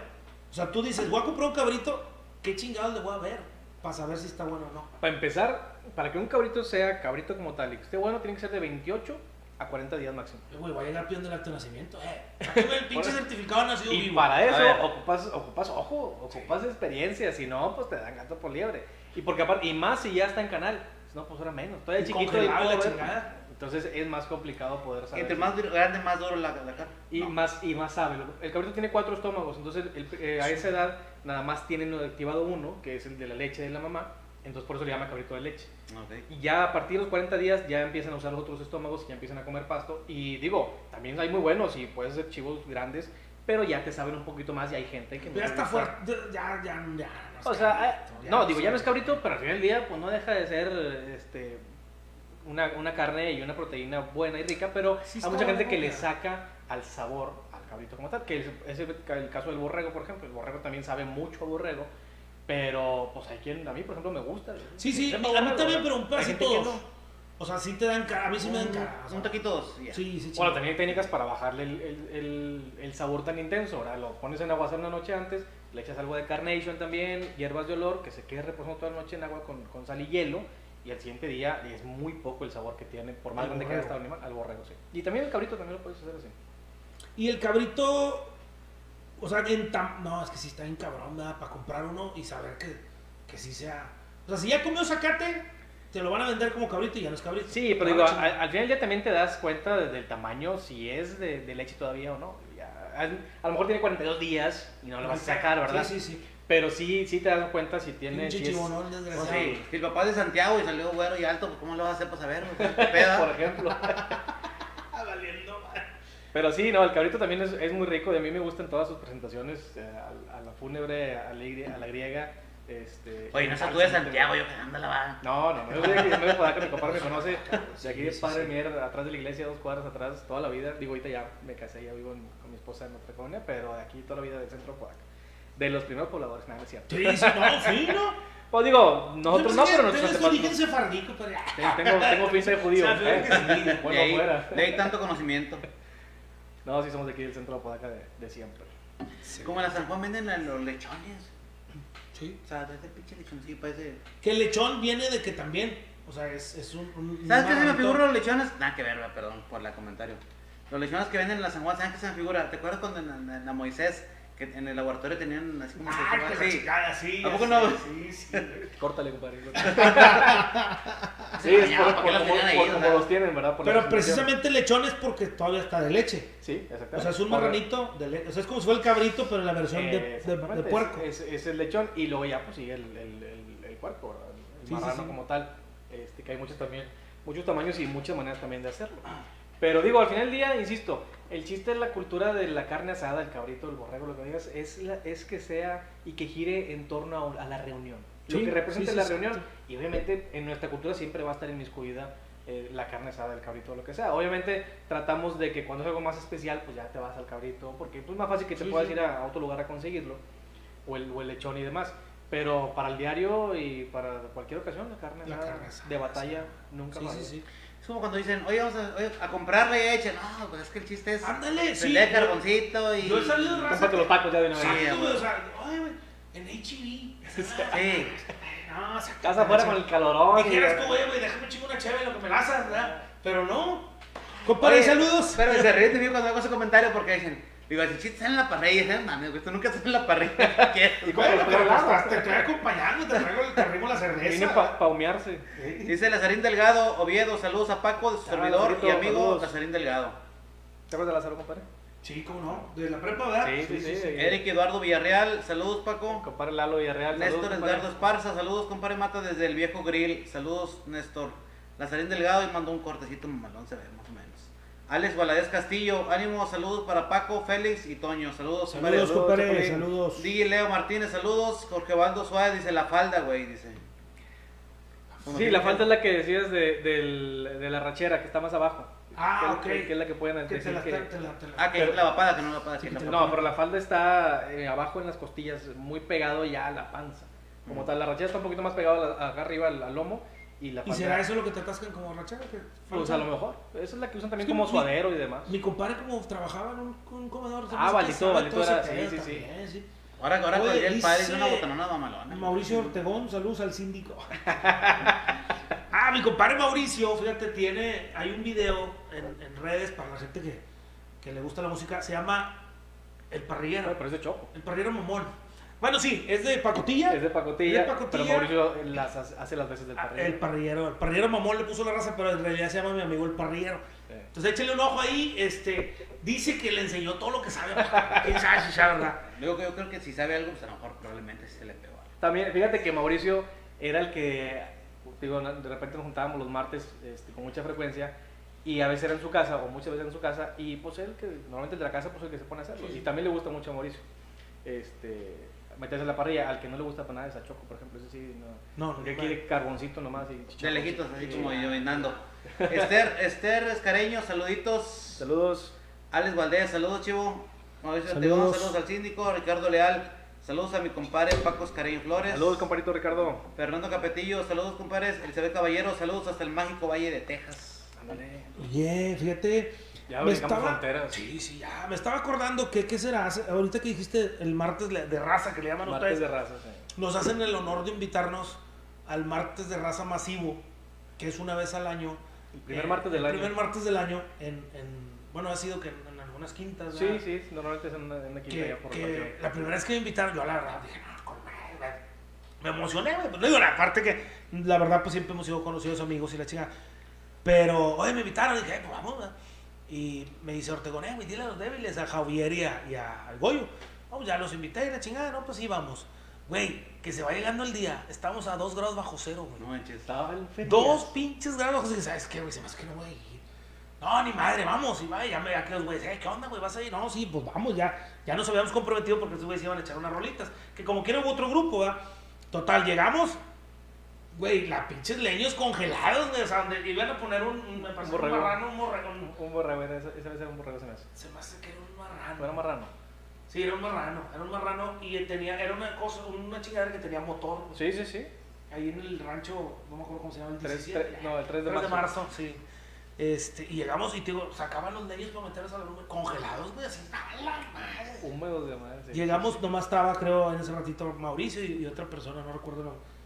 O sea, tú dices, voy a comprar un cabrito, ¿qué chingados le voy a ver? Para saber si está bueno o no. Para empezar, para que un cabrito sea cabrito como tal y que esté bueno, tiene que ser de 28 a 40 días máximo. Eh, Güey, voy a llegar pidiendo el acto de nacimiento. Eh, el pinche certificado de nacido Y vivo. para eso ver. ocupas, ocupas ojo, ocupas experiencia, si no, pues te dan gato por liebre. Y porque aparte, y más si ya está en canal, si no, pues ahora menos. Todavía Y chiquito y la ver. chingada. Entonces es más complicado poder saber. Entre más grande, más duro la, la carne. y No. más y más sabe. El cabrito tiene cuatro estómagos, entonces el- eh, a esa edad nada más tienen activado uno, que es el de la leche de la mamá. Entonces por eso le llama cabrito de leche. Ok. Y ya a partir de los 40 días ya empiezan a usar los otros estómagos y ya empiezan a comer pasto. Y digo, también hay muy buenos y puedes ser chivos grandes, pero ya te saben un poquito más y hay gente que no Ya le está fuerte. Ya, ya, ya. no O sea, cabrito, eh, ya no, digo, ya no es cabrito, pero al final del día pues no deja de ser este, una, una carne y una proteína buena y rica, pero Sí hay mucha gente que le saca al sabor al cabrito como tal, que es, el, el caso del borrego, por ejemplo. El borrego también sabe mucho a borrego, pero pues hay quien, a mí por ejemplo me gusta. Sí, sí, a mí también, ¿verdad? pero un pedacito no. O sea, sí te dan cara. A mí sí me dan cara. o sea, Un taquito dos. y ya. Sí, sí, Bueno, también hay técnicas para bajarle el, el, el- sabor tan intenso. Ahora lo pones en agua una noche antes, le echas algo de carnation también, hierbas de olor, que se quede reposando toda la noche en agua con, con sal y hielo. Y al siguiente día es muy poco el sabor que tiene, por más Al grande que haya estado el animal, al borrego, sí. Y también el cabrito también lo puedes hacer así. Y el cabrito. O sea, en tam- no, es que sí está bien cabrón, ¿verdad? Para comprar uno y saber que, que sí sea. O sea, si ya comió zacate, te lo van a vender como cabrito y ya no es cabrito. Sí, pero Ah, digo, al, al final día también te das cuenta de- del tamaño, si es de, de leche todavía o no. Ya, a, a lo mejor tiene 42 días y no lo vas a sacar, ¿verdad? Sí, sí, sí. Pero sí, sí te das cuenta si tiene... Si es- Pues desgraciado. sí, si el papá es de Santiago y salió güero y alto, pues ¿cómo lo vas a hacer para saber? por ejemplo. Ah, valiendo. Pero sí, no, el cabrito también es, es muy rico y a mí me gustan todas sus presentaciones, eh, a, a la fúnebre, a la, grie- a la griega. Este, Oye, no es tú de Santiago, yo que la va. No, no, no, yo soy de aquí, Podaca, mi papá me conoce, de aquí de Padre Mier, atrás de la iglesia, dos cuadras atrás, toda la vida. Digo, ahorita ya me casé, ya vivo en- con mi esposa en otra colonia, pero de aquí toda la vida del centro Podaca. De los primeros pobladores, nada, es cierto. Sí, sí, no, sí, ¿no? Pues digo, nosotros no, pero nosotros Tienes origen sefardico, pero. Tengo, tengo, tengo pinza de judío. O sea, ¿eh? que sí. Bueno, ahí, fuera. de ahí tanto conocimiento. No, sí somos de aquí del centro de Podaca de, de siempre. Como en la San Juan venden los lechones. Sí. O sea, de ese pinche lechoncillo parece. Que el lechón viene de que también. O sea, es, es un. un- ¿Sabes qué se me figuran los lechones? Nada que ver, perdón por el comentario. Los lechones que venden en la San Juan, ¿sabes qué se me figura? ¿Te acuerdas cuando en la Moisés, que en el laboratorio tenían así como Ah, que la sí. chingada, sí. ¿A poco sé, no? Sí, sí. Córtale, compadre. Sí, Sí, es por, ¿para por como, ahí, por como los tienen, ¿verdad? Por Pero precisamente lechón es porque todavía está de leche. Sí, exactamente. O sea, es un marranito de leche. O sea, es como si fuera el cabrito, pero la versión Eh, de, de- de, puerco. Es, es- es el lechón y luego ya pues sigue el, el, el, el puerco, ¿verdad? El Sí, sí, marrano sí. como tal. Este, que hay muchos también, muchos tamaños y muchas maneras también de hacerlo. Pero digo, al final del día, insisto, el chiste de la cultura de la carne asada, el cabrito, el borrego, lo que digas, es, la- es que sea y que gire en torno a, a la reunión. Lo que representa sí, sí, la reunión. Y obviamente en nuestra cultura siempre va a estar inmiscuida eh, la carne asada, el cabrito lo que sea. Obviamente tratamos de que cuando es algo más especial, pues ya te vas al cabrito, porque pues, es más fácil que te puedas ir a, a otro lugar a conseguirlo, o el, o el lechón y demás. Pero para el diario y para cualquier ocasión, la carne, La asada carne asada, de batalla nunca Sí, como cuando dicen, oye, vamos a, oye, a leche. No, pues es que el chiste es Ándale, sí. yo- carboncito y... Yo he salido de raza. Cómprate los tacos ya de una vez. Sí, güey, o sea, ay, güey, en HEB. Sí. No, se Casa afuera con el calorón. y- Dijeras tú, güey, güey, déjame chingo una chévere lo que me lasas, ¿verdad? Pero no. Compadre, Oye, saludos. Pero se ríe de mí cuando hago ese comentario porque dicen, digo, si chiste está en la parrilla, ¿eh? mames, güey, tú nunca estás en la parrilla. ¿Qué? Y los pero lados. estás- te estoy acompañando, te traigo, te traigo la cerveza. Viene para paumearse. Dice Lazarín Delgado, Oviedo, saludos a Paco, de su Ah, servidor y amigo saludos. Lazarín Delgado. ¿Te acuerdas de Lázaro, compadre? Sí, cómo no. De la prepa, ¿verdad? Sí, sí, sí. Eric Eduardo Villarreal, saludos Paco. Compadre Lalo Villarreal. Néstor saludos, compadre. Edgardo Esparza, saludos compadre Mata desde el viejo grill, saludos Néstor. Lazarín Delgado y mandó un cortecito mamalón, se ve más o menos. Alex Valadez Castillo, ánimo, saludos para Paco, Félix y Toño, saludos. Saludos, compadre, saludos. Digi Leo Martínez, saludos. Jorge Baldo Suárez dice la falda, güey, dice. Sí, la falta es la que decías de, del- de la rachera, que está más abajo. Ah, que, ok. que es la que pueden Que te decir la, que... te la, te la- Ah, que Pero- es la papada, que no la papada, Sí, que la. No, pero la falda está eh, abajo en las costillas, muy pegado ya a la panza. Como Mm. tal, la rachera está un poquito más pegado a la- acá arriba al, al lomo y la ¿Y falda... será eso lo que te atascan como rachera? Pues a lo mejor. Esa es la que usan también Es que como mi- suadero y demás. Mi compadre como trabajaba en un, un comedor. Ah, Valito, Valito era- sí, sí, sí. también, sí. Ahora, ahora Oye, con el padre es una botanona mamalona. Mauricio Ortegón, saludos al síndico. ah, mi compadre Mauricio, fíjate, tiene, hay un video en, en redes para la gente que, que le gusta la música, se llama El Parrillero, Pero es de choco. El Parrillero Mamón. Bueno, sí, es de pacotilla. Es de pacotilla, Es de pacotilla. pero Mauricio las hace hace las veces del Ah, parrillero. el parrillero, el parrillero mamón le puso la raza, pero en realidad se llama mi amigo el parrillero. Sí. Entonces échale un ojo ahí, este, dice que le enseñó todo lo que sabe. ¿Quién sabe si sabe, verdad? Luego yo creo que si sabe algo, pues a lo mejor probablemente se le pegó. También, fíjate que Mauricio era el que, digo, de repente nos juntábamos los martes este, con mucha frecuencia y a veces era en su casa o muchas veces en su casa y pues él, que normalmente el de la casa, pues el que se pone a hacerlo. Sí. Y también le gusta mucho a Mauricio. Este, meterse en la parrilla, al que no le gusta para nada es a Choco, por ejemplo, ese sí, no. No, no, Porque no. quiere carboncito nomás y De lejitos, así Sí. como yo venando. Esther, Esther Escareño, saluditos. Saludos. Alex Valdés, saludos, chivo. Mauricio Saludos. Saludos al síndico. Ricardo Leal, saludos a mi compadre Paco Escareño Flores. Saludos, compadrito Ricardo. Fernando Capetillo, saludos, compadres. Elizabeth Caballero, saludos hasta el mágico Valle de Texas. Ándale. Oye, fíjate. Ya me estaba- fronteras. Sí, sí, ya. Me estaba acordando que, ¿qué será? Ahorita que dijiste el martes de raza, que le llaman Martes ustedes, de raza, sí. nos hacen el honor de invitarnos al martes de raza masivo, que es una vez al año. El primer Eh, martes del el año. primer martes del año, en, en- bueno, ha sido que en, en algunas quintas. Sí, ¿verdad? sí, normalmente es en una, en una quinta que, ya por que la primera vez que me invitaron, yo la verdad dije, no, con me emocioné, güey. Pues digo, la parte que, la verdad, pues siempre hemos sido conocidos amigos y la chica. Pero, oye, me invitaron, dije, "Eh, pues vamos, ¿verdad?". Y me dice Ortegón, eh, güey, dile a los débiles, a Javier y, a, y a- al Goyo. Vamos, ya los invité y la chingada, no, pues sí, vamos. Güey, que se va llegando el día, estamos a dos grados bajo cero, güey. No manches. Estaba el ferias. Dos pinches grados bajo cero. ¿Sabes qué, güey? Se me hace que no voy a ir. No, ni madre, vamos. Y va, ya me aquí los güeyes, "Eh, ¿qué onda, güey? ¿Vas a ir? No, sí, pues vamos, ya. Ya nos habíamos comprometido porque estos güeyes iban a echar unas rolitas. Que como quiera hubo otro grupo, ¿verdad? Total, llegamos. Güey, la pinches leños congelados, güey. O sea, donde iban a poner un, un, me parece un marrano, un borrego. un- Un borrego, esa, esa vez era un borrego se me hace. se me hace que era un ¿No marrano. era marrano? Sí, era un marrano. Era un marrano y tenía, era una cosa, una chingadera que tenía motor. güey. Sí, sí, sí. Ahí en el rancho, no me acuerdo cómo se llama, el Tres- 17. tres- no, el 3 de 3 de marzo. marzo, sí. Este, y llegamos y te digo, sacaban los leyes para meterlos a la nube, congelados, güey, así, ¡a la madre! Húmedos de madre. sí. Llegamos, nomás estaba, creo, en ese ratito Mauricio y, y otra persona, no recuerdo. No.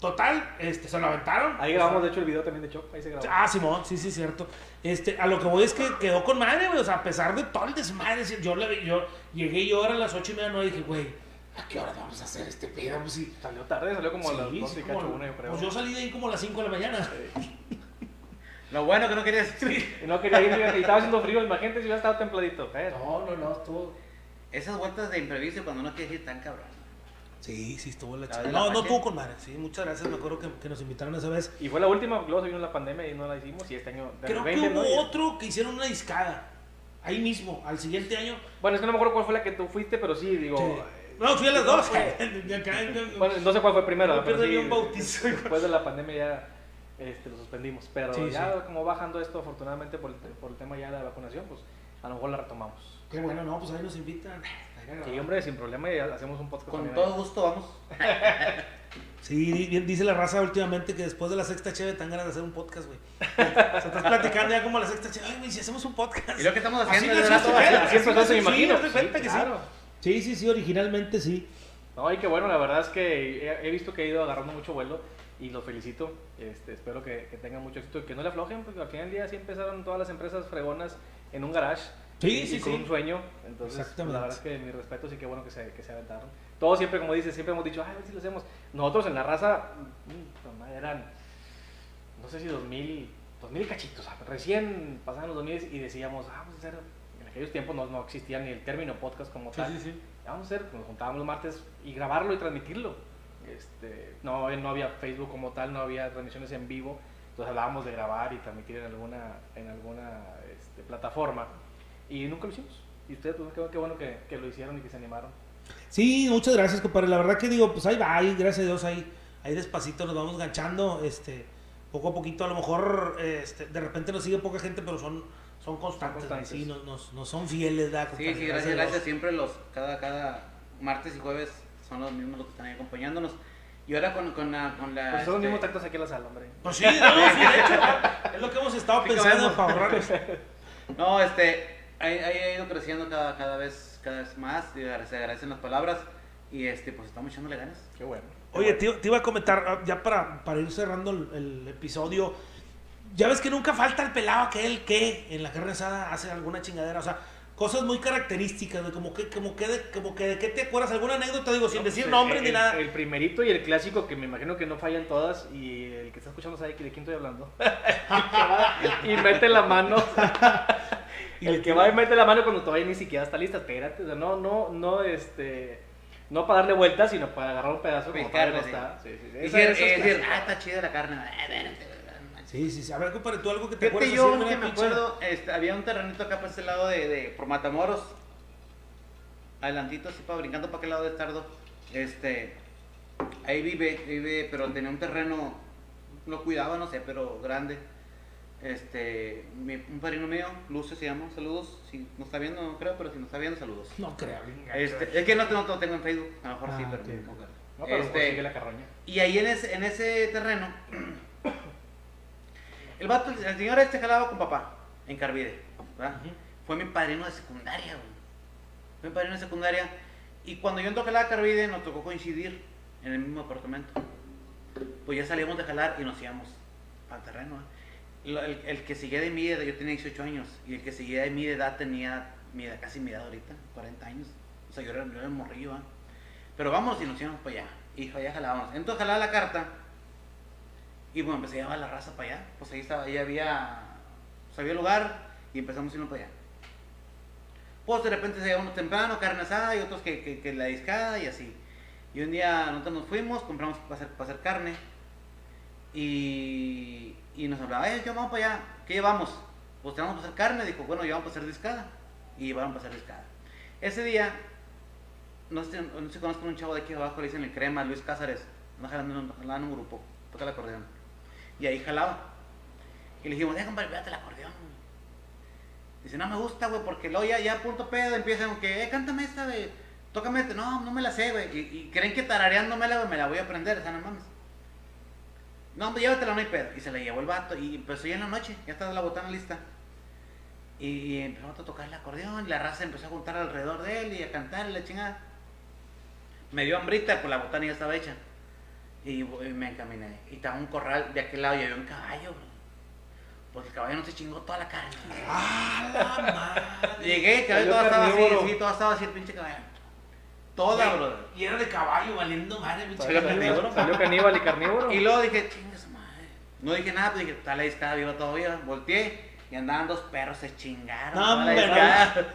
Total, este, se lo aventaron. Ahí grabamos, de hecho, el video también de Choc. Ahí se grabó. Ah, Simón, sí, sí, cierto. Este, a lo que voy es que quedó con madre, güey. O sea, a pesar de todo el desmadre, yo, le, yo llegué yo ahora a las ocho y media, no dije, güey, ¿a qué hora vamos a hacer este pedo? Pues sí. Salió tarde, salió como a las Sí, 12 sí, y cacho, una, yo creo. Pues yo salí de ahí como a las 5 de la mañana. Lo bueno que no querías. Y no quería ir, y estaba haciendo frío, imagínate si hubiera estado templadito. Eh, No, no, no, estuvo. Esas vueltas de imprevisto cuando no quieres ir tan cabrón. Sí, sí, estuvo la La No, no estuvo con madre. Sí, muchas gracias. Me acuerdo que, que nos invitaron esa vez. Y fue la última, luego se vino la pandemia y no la hicimos. Y este año, de Creo que hubo otro que hicieron una discada. Ahí mismo, al siguiente año. Bueno, es que no me acuerdo cuál fue la que tú fuiste, pero sí, digo. Sí. eh, No, fui a las dos. Bueno, no sé cuál fue primero, No pero sí, un bautizo. después de la pandemia ya este, lo suspendimos. Pero Sí, ya sí. como bajando esto, afortunadamente por el, por el tema ya de la vacunación, pues a lo mejor la retomamos. Qué bueno, no, pues ahí nos invitan. Sí, hombre, sin problema, y hacemos un podcast Con todo ahí. gusto vamos. Sí, di- dice la raza últimamente que después de la sexta cheve tan ganas de hacer un podcast, güey. O sea, estás platicando ya como la sexta cheve, ay, güey, si hacemos un podcast. Y lo que estamos haciendo es rato, Así empezó, nació, me imagino. de cuenta Sí, que claro. sí. Sí, sí, sí, originalmente sí. No, y qué bueno, la verdad es que he, he visto que ha ido agarrando mucho vuelo y los felicito. Este, espero que, que tengan mucho éxito y que no le aflojen, porque al final del día sí empezaron todas las empresas fregonas en un garage. Sí, y, sí, y con sí. un sueño. Entonces, pues, la verdad es que mi respeto sí que bueno que se, que se aventaron. Todos siempre, como dices, siempre hemos dicho, "Ay, a ver si lo hacemos. Nosotros en la raza mm, madre, eran, no sé si 2000, 2000 y cachitos, recién pasaban los 2000 y decíamos, ah, vamos a hacer, en aquellos tiempos no, no existía ni el término podcast como tal. sí. Vamos a hacer, nos juntábamos los martes y grabarlo y transmitirlo. Este, no, no había Facebook como tal, no había transmisiones en vivo, entonces hablábamos de grabar y transmitir en alguna, en alguna este, plataforma y nunca lo hicimos. Y ustedes, pues, qué, qué bueno que, que lo hicieron y que se animaron. Sí, muchas gracias, compadre. La verdad que digo, pues ahí va, ahí, gracias a Dios, ahí, ahí despacito nos vamos ganchando, este, poco a poquito, a lo mejor, este, de repente nos sigue poca gente, pero son, son constantes, constantes. sí, nos, nos, nos son fieles, ¿verdad, Sí, compadre? sí, gracias, a Dios. gracias. Siempre los, cada, cada martes y jueves son los mismos los que están ahí acompañándonos. Y ahora con, con la... Con la Pues son los este, mismos tactos aquí en la sala, hombre. Pues sí, no, sí, de hecho, es lo que hemos estado Sí, pensando para ahorrarnos. No, este, ha ido creciendo cada, cada vez cada vez más. y Se agradecen las palabras. Y este, pues estamos echándole ganas. Qué bueno. Oye, te, te iba a comentar, ah, ya para, para ir cerrando el, el episodio, ya ves que nunca falta el pelado aquel que en la carne asada hace alguna chingadera, o sea, cosas muy características, de como que, como que, de, como que de qué te acuerdas, alguna anécdota, digo, sin No, decir pues, nombres el, ni nada. El primerito y el clásico que me imagino que no fallan todas y el que está escuchando sabe de quién estoy hablando. Y mete la mano. el que va y mete la mano cuando todavía ni siquiera está lista. Espérate, o sea, no, no, no, este, no para darle vueltas, sino para agarrar un pedazo como Picar, todavía no sí. está. Sí, sí, sí. Esa- eh, decir, clásica. ah, está chida la carne. Manches. Sí, sí, sí. A ver, compadre, tú algo que te Fíjate, acuerdas. yo que me pinche- acuerdo, este, había un terrenito acá para este lado de, de por Matamoros. Adelantito, así para brincando para aquel lado de Estardo. Este, ahí vive, vive, pero tenía un terreno, lo cuidaba, no sé, pero grande. Este, mi- un padrino mío, Lucio se llama, saludos. Si nos está viendo, no creo, pero si nos está viendo, saludos. No creo. venga. Este, es que no, no, lo tengo en Facebook, a lo mejor sí, Ah, pero ok. no, no. No, pero Este, sigue la carroña. y ahí en ese, en ese terreno, el vato, el señor este jalaba con papá, en Carvide, ¿verdad? Fue mi padrino de secundaria, güey. Fue mi padrino de secundaria. Y cuando yo entré a jalar a Carvide, nos tocó coincidir en el mismo apartamento. Pues ya salíamos de jalar y nos íbamos al terreno. ¿eh? El, que seguía de mi edad, yo tenía 18 años, y el que seguía de mi edad tenía mi edad, casi mi edad ahorita, 40 años. O sea, yo era, yo era morrillo. Pero vamos y nos íbamos para allá. Y allá jalábamos. Entonces jalaba la carta. Y bueno, empecé a llevar la raza para allá. Pues ahí estaba, ahí había. Pues había lugar y empezamos a irnos para allá. Pues de repente se uno temprano, carne asada y otros que, que, que la discada y así. Y un día nosotros nos fuimos, compramos para hacer, para hacer carne. Y, y nos hablaba, eh, ¿qué vamos para allá? ¿Qué llevamos? Pues tenemos para hacer carne. Dijo, bueno, llevamos para hacer discada. Y llevaron para hacer discada. Ese día no sé, no sé conozco a un chavo de aquí abajo, le dicen el crema, Luis Cázares. Anda jalando, en- un grupo, toca el acordeón. Y ahí jalaba. Y le dijimos, eh, compadre, pégate el acordeón. Dice, no me gusta, güey, porque luego ya, ya a punto pedo empiezan que, eh, cántame esta, güey. Tócame esta. No, no me la sé, güey. Y, creen que tarareándomela, güey, me la voy a aprender, o no mames. No, pues llévatela, no hay pedo. Y se la llevó el vato. Y empezó ya en la noche, ya estaba la botana lista. Y, empezamos a tocar el acordeón. Y la raza empezó a juntar alrededor de él y a cantar y la chingada. Me dio hambrita, pues la botana ya estaba hecha. Y, y me encaminé. Y estaba un corral de aquel lado y había un caballo, bro. Porque el caballo no se chingó toda la carne. ¡Ah, la madre! Llegué, el caballo todo estaba así, sí, todo estaba así el pinche caballo. Toda, Güey, brother. Y era de caballo, valiendo madre, pinche Salió caníbal, salió caníbal y carnívoro. Y luego dije, chinga su madre. No dije nada, pues dije, está la discada viva todavía. Volteé y andaban dos perros, se chingaron. No, hombre, discada.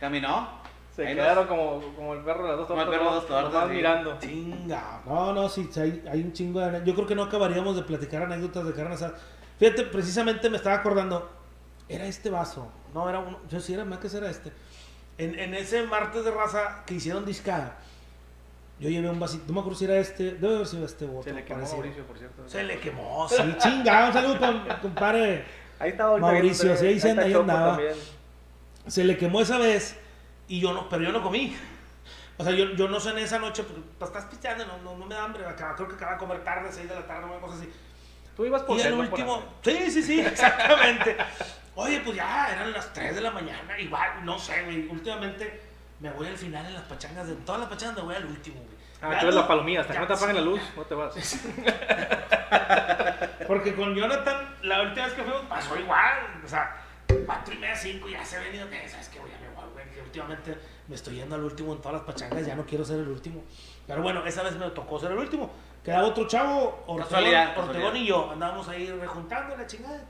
Caminó. Se Ahí quedaron como, como el perro de las dos Como el tortas. perro de las dos nomás- tortas, nomás sí. mirando. Chinga. No, no, sí, sí, hay, hay un chingo de... Yo creo que no acabaríamos de platicar anécdotas de carne asada. Fíjate, precisamente me estaba acordando. Era este vaso. No, era uno... Yo sí era más que era este. En, en ese martes de raza que hicieron discada. Yo llevé un vasito, no me acuerdo si era este, debe haber sido este bote. Se le quemó. Mauricio, por cierto. Se le quemó, sí, chingado. Un saludo para mi compadre. Ahí estaba ahorita Mauricio, sí, ahí se ahí andaba. también. Se le quemó esa vez y yo no, pero yo no comí. O sea, yo, yo no cené esa noche porque pues, estás pisteando, no, no, no me da hambre. Creo que acaba de comer tarde, 6 de la tarde, una cosa así. Tú ibas por y el por último, sí, sí, sí, exactamente. Oye, pues ya eran las 3 de la mañana, igual, no sé, güey. Últimamente me voy al final en las pachangas, de todas las pachangas me voy al último, güey. Ah, tú eres la palomía, hasta que no te apaguen la luz, no te vas. Porque con Jonathan, la última vez que fuimos, pasó igual. O sea, cuatro y media, cinco, ya se ha venido. ¿Sabes qué? Voy a me voy, güey. Que últimamente me estoy yendo al último en todas las pachangas, ya no quiero ser el último. Pero bueno, esa vez me tocó ser el último. Quedaba otro chavo, Ortegón, Ortegón y yo. Andábamos ahí rejuntando la chingada.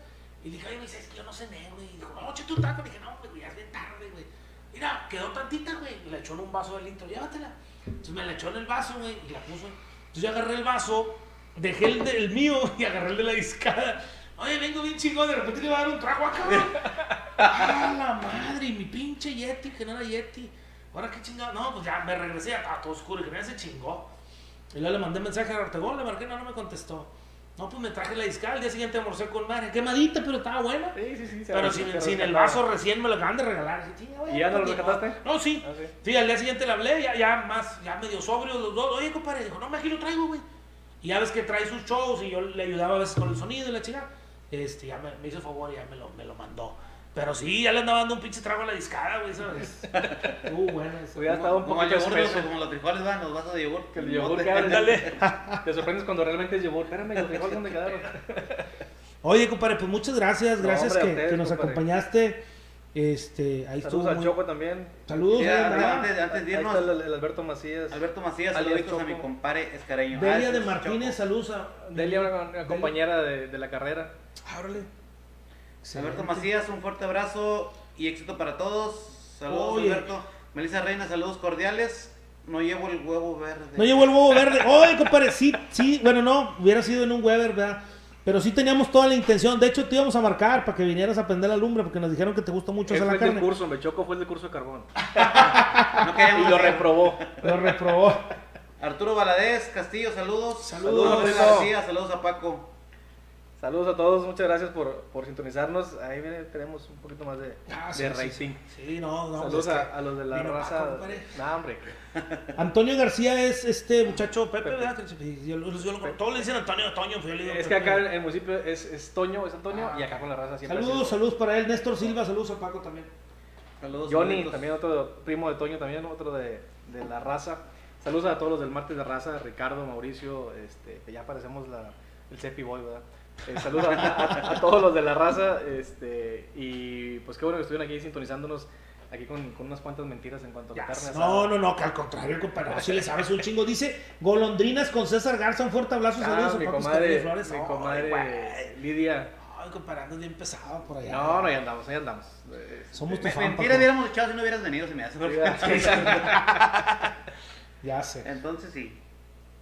Y dije, oye, me dice, es que yo no cené, güey. Y dijo, no, che, tu taco. Y dije, no, güey, ya es bien tarde, güey. Mira, quedó tantita, güey. Y le echó en un vaso de litro, llévatela. Entonces me la echó en el vaso, güey, y la puso. Entonces yo agarré el vaso, dejé el, de- el mío y agarré el de la discada. Oye, vengo bien chingón, de repente le iba a dar un trago acá. ¡Ah, la madre! Y mi pinche Yeti, que no era Yeti. Ahora qué chingado. No, pues ya me regresé, ya estaba todo oscuro y que nadie se chingó. Y luego le mandé mensaje a Ortegón, le marqué, no, no me contestó. No, pues me traje la discada, al día siguiente almorcé con madre. Quemadita, pero estaba buena. Sí, sí, sí. Pero sin, el vaso recién me lo acaban de regalar. "Chinga, güey, ¿Y ya no lo rescataste? modo". No, sí. Ah, sí. Sí, al día siguiente le hablé, ya, ya más, ya medio sobrio los dos. Oye, compadre, dijo, no, me aquí lo traigo, güey. Y ya ves que trae sus shows y yo le ayudaba a veces con el sonido y la chica. Este, ya me, me hizo favor y ya me lo, me lo mandó. Pero sí, ya le andaba dando un pinche trago a la discada, güey, ¿sabes? Uh, bueno, eso. Hubiera estado un Como el poquito yogur, como los frijoles van, los vasos de yogur. Que el yogur queda- Ándale. Te sorprendes cuando realmente es yogur. Espérame, los frijoles dónde quedaron. Oye, compadre, pues muchas gracias, No, gracias hombre, a que, ustedes, que nos compadre. acompañaste. Este, ahí Saludos estuvo. al muy- Choco también. Saludos, eh, ¿verdad? antes, antes de Ahí irnos, está el, el Alberto Macías. Alberto Macías, saluditos a mi compadre Escareño. Delia Ah, de Martínez, saludos a. Delia, una, una compañera de, de la carrera. Ábrale. Alberto Macías, un fuerte abrazo y éxito para todos. Saludos, Oye. Alberto. Melissa Reina, saludos cordiales. No llevo el huevo verde. No llevó el huevo verde. Oye, compadre, sí, sí, bueno, no, hubiera sido en un Weber, ¿verdad? Pero sí teníamos toda la intención. De hecho, te íbamos a marcar para que vinieras a prender la lumbre porque nos dijeron que te gusta mucho hacer fue la el del carne. curso, me Choco fue el del curso de carbón. No Y lo reprobó. Lo reprobó. Arturo Valadez, Castillo, saludos. Saludos, saludos a Paco. Saludos a todos, muchas gracias por, por sintonizarnos. Ahí viene, tenemos un poquito más de, Ah, sí, de sí, rating. Sí, no, no. Saludos es que- a, a los de la raza. Paco. Nah, hombre. Antonio García es este muchacho Pepe, Pepe. ¿verdad? Yo, yo- yo lo- todos le dicen Antonio, Toño, pues yo le digo Es que Pepe. acá en el municipio es, es Toño, es Antonio, Ah. y acá con la raza siempre. Saludos, sido saludos para él. Néstor Silva, saludos a Paco también. Saludos. Johnny, saluditos. también otro primo de Toño, también otro de, de la raza. Saludos a todos los del martes de raza, Ricardo, Mauricio, este, que ya parecemos la, el Cepi Boy, ¿verdad? Eh, saludos a, a- a todos los de la raza, este, y pues qué bueno que estuvieron aquí sintonizándonos aquí con, con unas cuantas mentiras en cuanto a la Ya, carne asada. no, no, no, que al contrario, compadre. No, si le sabes un chingo. Dice Golondrinas con César Garza. Un fuerte abrazo. Ah, Saludos a mi Paco comadre, Flores. mi comadre. Lidia. Ay, compadre, andas bien pesado por allá. No, no, ahí andamos, ahí andamos. Eh, Somos tu fan, Mentira hubiéramos echado si no hubieras venido, se me hace. Ya sé. Entonces sí.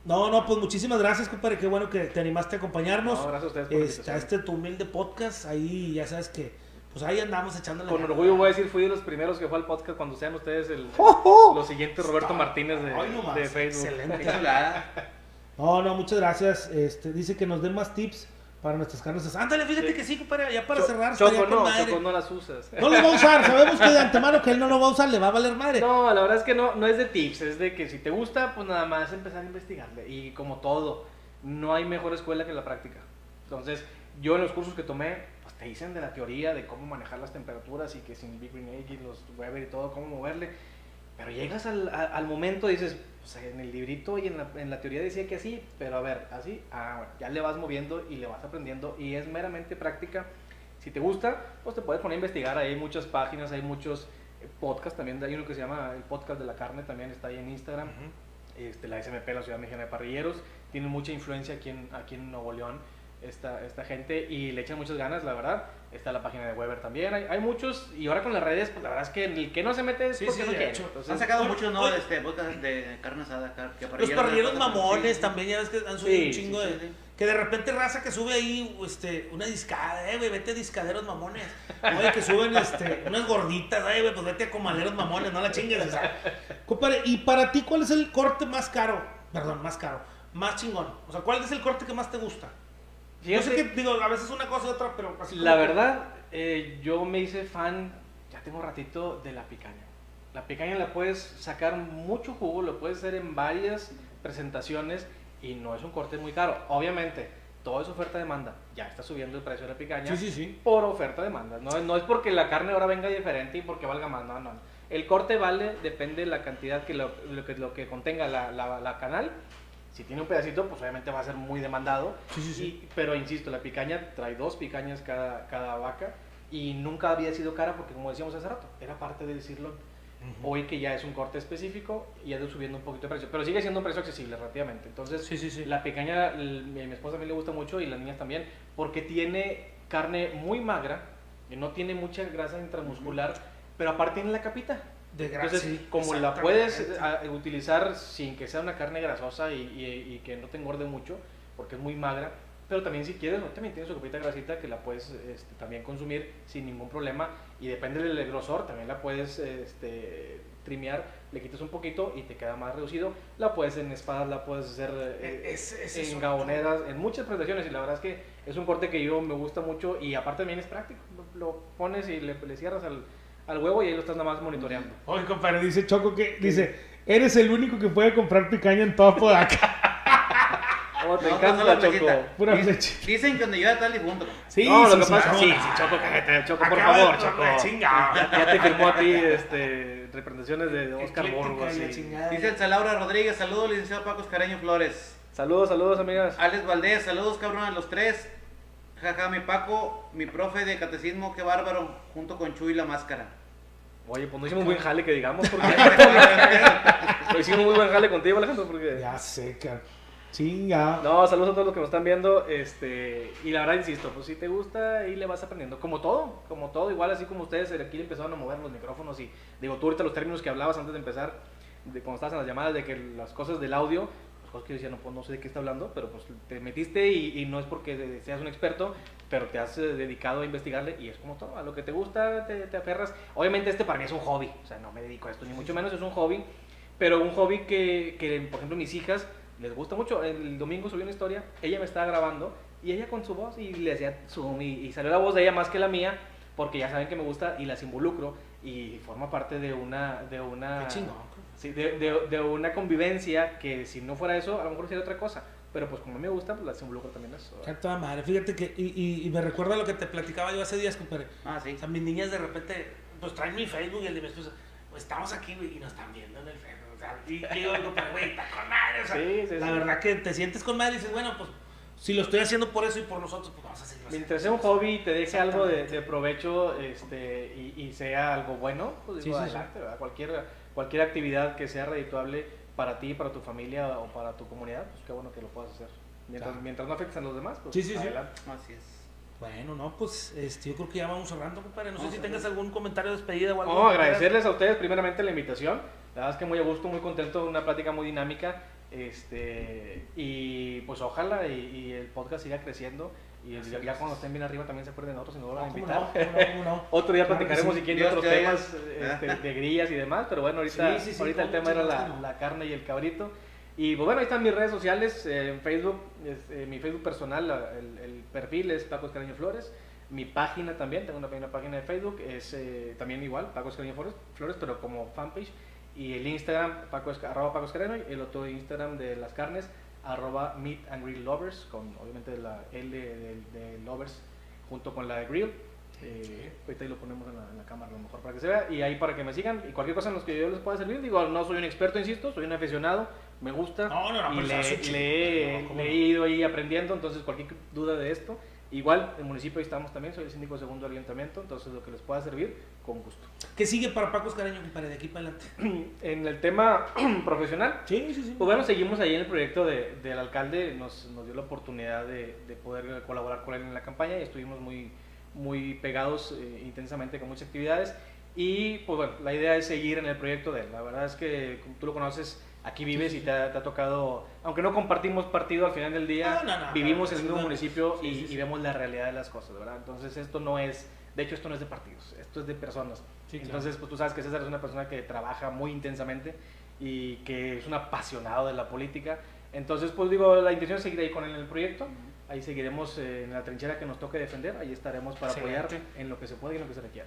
No, no, pues muchísimas gracias, compadre. Qué bueno que te animaste a acompañarnos. No, gracias a ustedes por Este, a este tu humilde podcast. Ahí ya sabes que, pues ahí andamos echándole. Con orgullo voy a decir, fui de los primeros que fue al podcast cuando sean ustedes el, ¡Oh, oh! los siguientes Roberto Martínez de, Ay, no más, de Facebook. Excelente. No, no, muchas gracias. Este, dice que nos den más tips para nuestras carnes asadas. Ándale, fíjate Sí. que sí, compadre. Ya para Cho- cerrar, Choco no, madre. Choco no las usas. No lo va a usar, sabemos que de antemano que él no lo va a usar, le va a valer madre. No, la verdad es que no, no es de tips, es de que si te gusta, pues nada más empezar a investigarle. Y como todo, no hay mejor escuela que la práctica. Entonces, yo en los cursos que tomé, pues te dicen de la teoría de cómo manejar las temperaturas y que sin Big Green Egg y los Weber y todo, cómo moverle. Pero llegas al, a- al momento y dices, pues en el librito y en la, en la teoría decía que así, pero a ver, así, ah, bueno, ya le vas moviendo y le vas aprendiendo y es meramente práctica. Si te gusta, pues te puedes poner a investigar, hay muchas páginas, hay muchos eh, podcasts también, hay uno que se llama el podcast de la carne, también está ahí en Instagram, este, la SMP, la Ciudad Mexicana de Parrilleros, tienen mucha influencia aquí en, aquí en Nuevo León esta, esta gente y le echan muchas ganas, la verdad. Está la página de Weber también, hay, hay muchos y ahora con las redes, pues la verdad es que el que no se mete es Sí, porque sí, no de quiere. hecho. Entonces, Han sacado muchos, ¿no? oye. Este, podcast de carne asada. car- que Los parrilleros, mamones también, ya ves que han subido Sí, un chingo sí, de. sí, sí. Que de repente raza que sube ahí, este, una discada, eh, güey, vete a discaderos mamones. Oye, que suben, este, unas gorditas, eh, güey, pues vete a comaderos mamones, no la chingues, o sea. Y para ti, ¿cuál es el corte más caro? Perdón, más caro, más chingón. O sea, ¿cuál es el corte que más te gusta? Yo sé que, digo, a veces una cosa y otra, pero así La verdad, eh, yo me hice fan, ya tengo ratito, de la picaña. La picaña la puedes sacar mucho jugo, lo puedes hacer en varias presentaciones y no es un corte muy caro. Obviamente, todo es oferta-demanda. Ya está subiendo el precio de la picaña Sí, sí, sí. por oferta-demanda. No, no es porque la carne ahora venga diferente y porque valga más. No, no. El corte vale, depende de la cantidad que lo, lo que, lo que contenga la, la- la canal. Si tiene un pedacito, pues obviamente va a ser muy demandado. Sí, sí, sí. Y- pero insisto, la picaña trae dos picañas cada, cada vaca y nunca había sido cara porque, como decíamos hace rato, era parte del decirlo. Hoy que ya es un corte específico y ha ido subiendo un poquito de precio, pero sigue siendo un precio accesible relativamente. Entonces, Sí, sí, sí. la picaña, l- mi, esposa también le gusta mucho y las niñas también, porque tiene carne muy magra, y no tiene mucha grasa intramuscular, pero aparte tiene la capita. De grasa. Entonces, sí, como la puedes ah, utilizar sin que sea una carne grasosa y, y- y que no te engorde mucho, porque es muy magra, pero también si quieres, también tiene su copita grasita que la puedes este, también consumir sin ningún problema y depende del grosor, también la puedes este, trimear, le quitas un poquito y te queda más reducido, la puedes en espadas, la puedes hacer eh, E- ese es en gaboneras, en muchas presentaciones y la verdad es que es un corte que yo me gusta mucho y aparte también es práctico, lo, lo pones y le, le cierras al, al huevo y ahí lo estás nada más monitoreando. Oye, compadre, dice Choco que, dice, eres el único que puede comprar picaña en toda Podaca. Oh, te No, encanta no la Choco. Pura flecha. Dicen que donde yo está el difunto. Sí, no, lo sí, que sí, pasa sí, sí, Choco, cállate, Choco, por Acaba favor, Choco. la chingada. Ya, ya te firmó a ti este, representaciones de Oscar y- chingada. Dice el Laura Rodríguez, saludos licenciado Paco Escareño Flores. Saludos, saludos, amigas. Alex Valdés, saludos cabrón a los tres. Jaja, mi Paco, mi profe de catecismo, qué bárbaro, junto con Chuy la máscara. Oye, pues no hicimos buen jale que digamos, porque no hicimos muy buen jale contigo, Alejandro, porque... Ya sé, cabrón. Chinga. No, saludos a todos los que nos están viendo. Este, y la verdad, insisto, pues si te gusta, ahí le vas aprendiendo. Como todo, como todo, igual así como ustedes aquí le empezaron a mover los micrófonos. Y digo, tú ahorita los términos que hablabas antes de empezar, de cuando estabas en las llamadas, de que las cosas del audio, cosas que yo decía, no, pues, no sé de qué está hablando, pero pues te metiste y, y no es porque seas un experto, pero te has eh, dedicado a investigarle y es como todo, a lo que te gusta te, te aferras. Obviamente este para mí es un hobby, o sea, no me dedico a esto, ni mucho menos es un hobby, pero un hobby que, que por ejemplo, mis hijas les gusta mucho. El domingo subí una historia, ella me estaba grabando y ella con su voz y le hacía zoom y, y salió la voz de ella más que la mía porque ya saben que me gusta y las involucro y forma parte de una de una Qué chingón. Sí, de, de- de una convivencia que si no fuera eso a lo mejor sería otra cosa pero pues como me gusta pues las involucro también eso A toda madre. Fíjate que, y, y- y me recuerda lo que te platicaba yo hace días, compadre. Ah, sí. O sea, mis niñas de repente, pues traen mi Facebook y el de mi esposa, pues estamos aquí, güey, y nos están viendo en el Facebook. O sea, y digo, pero güey, está con madre. O sea, Sí, sí, la verdad que te sientes con madre y dices, bueno, pues si lo estoy haciendo por eso y por nosotros, pues vamos a. Mientras sea un hobby y te deje algo de, de provecho este, y, y sea algo bueno, pues digo, Sí, sí, sí. adelante, ¿verdad? Cualquier, cualquier actividad que sea redituable para ti, para tu familia o para tu comunidad, pues qué bueno que lo puedas hacer. Mientras, Claro. mientras no afectes a los demás, pues Sí, sí, sí. adelante. Así es. Bueno, no, pues este, yo creo que ya vamos cerrando, compadre. No sé si tengas algún comentario de despedida o algo. No, agradecerles a ustedes primeramente la invitación. La verdad es que muy a gusto, muy contento, una plática muy dinámica. Este, y pues ojalá y, y el podcast siga creciendo. Y ya, ya cuando estén bien arriba también se acuerden de nosotros y nos No, a ¿cómo invitar. no? ¿Cómo no? Otro día Claro platicaremos sí. si quieren otros te temas oiga. este, de grillas y demás, pero bueno, ahorita, Sí, sí, ahorita el ¿cómo tema era la, la carne y el cabrito. Y pues bueno, ahí están mis redes sociales, eh, en Facebook, es, eh, mi Facebook personal, la- el, el perfil es Paco Escaraño Flores. Mi página también, tengo una, una página de Facebook, es eh, también igual, Paco Escaraño Flores, Flores, pero como fanpage. Y el Instagram, Paco, arroba Paco Escaraño, y el otro Instagram de las carnes, arroba Meat and Grill Lovers, con obviamente la L de, de Lovers junto con la de Grill. Eh, ahorita ahí lo ponemos en la, en la cámara a lo mejor para que se vea y ahí para que me sigan. Y cualquier cosa en los que yo les pueda servir digo no soy un experto insisto soy un aficionado me gusta. No, no, no, y le, le- No, ¿cómo le he ido ahí aprendiendo entonces cualquier duda de esto igual el municipio ahí estamos también soy el síndico segundo del ayuntamiento entonces lo que les pueda servir con gusto ¿Qué sigue para Paco Escareño, compadre, de aquí para adelante? en el tema profesional Sí, sí, sí. pues bueno, seguimos ahí en el proyecto de- del alcalde, nos, nos dio la oportunidad de, de poder colaborar con él en la campaña y estuvimos muy, muy pegados eh, intensamente con muchas actividades y pues bueno, la idea es seguir en el proyecto de él. La verdad es que tú lo conoces, aquí vives y te ha, te ha tocado, aunque no compartimos partido al final del día, No, no, no, vivimos en el mismo municipio sí, y, sí, sí. y vemos la realidad de las cosas, ¿verdad? Entonces esto no es, de hecho esto no es de partidos, esto es de personas. Claro. Entonces pues tú sabes que César es una persona que trabaja muy intensamente y que es un apasionado de la política. Entonces pues digo, la intención es seguir ahí con él en el proyecto. Ahí seguiremos eh, en la trinchera que nos toque defender, ahí estaremos para apoyar en lo que se puede y en lo que se requiera.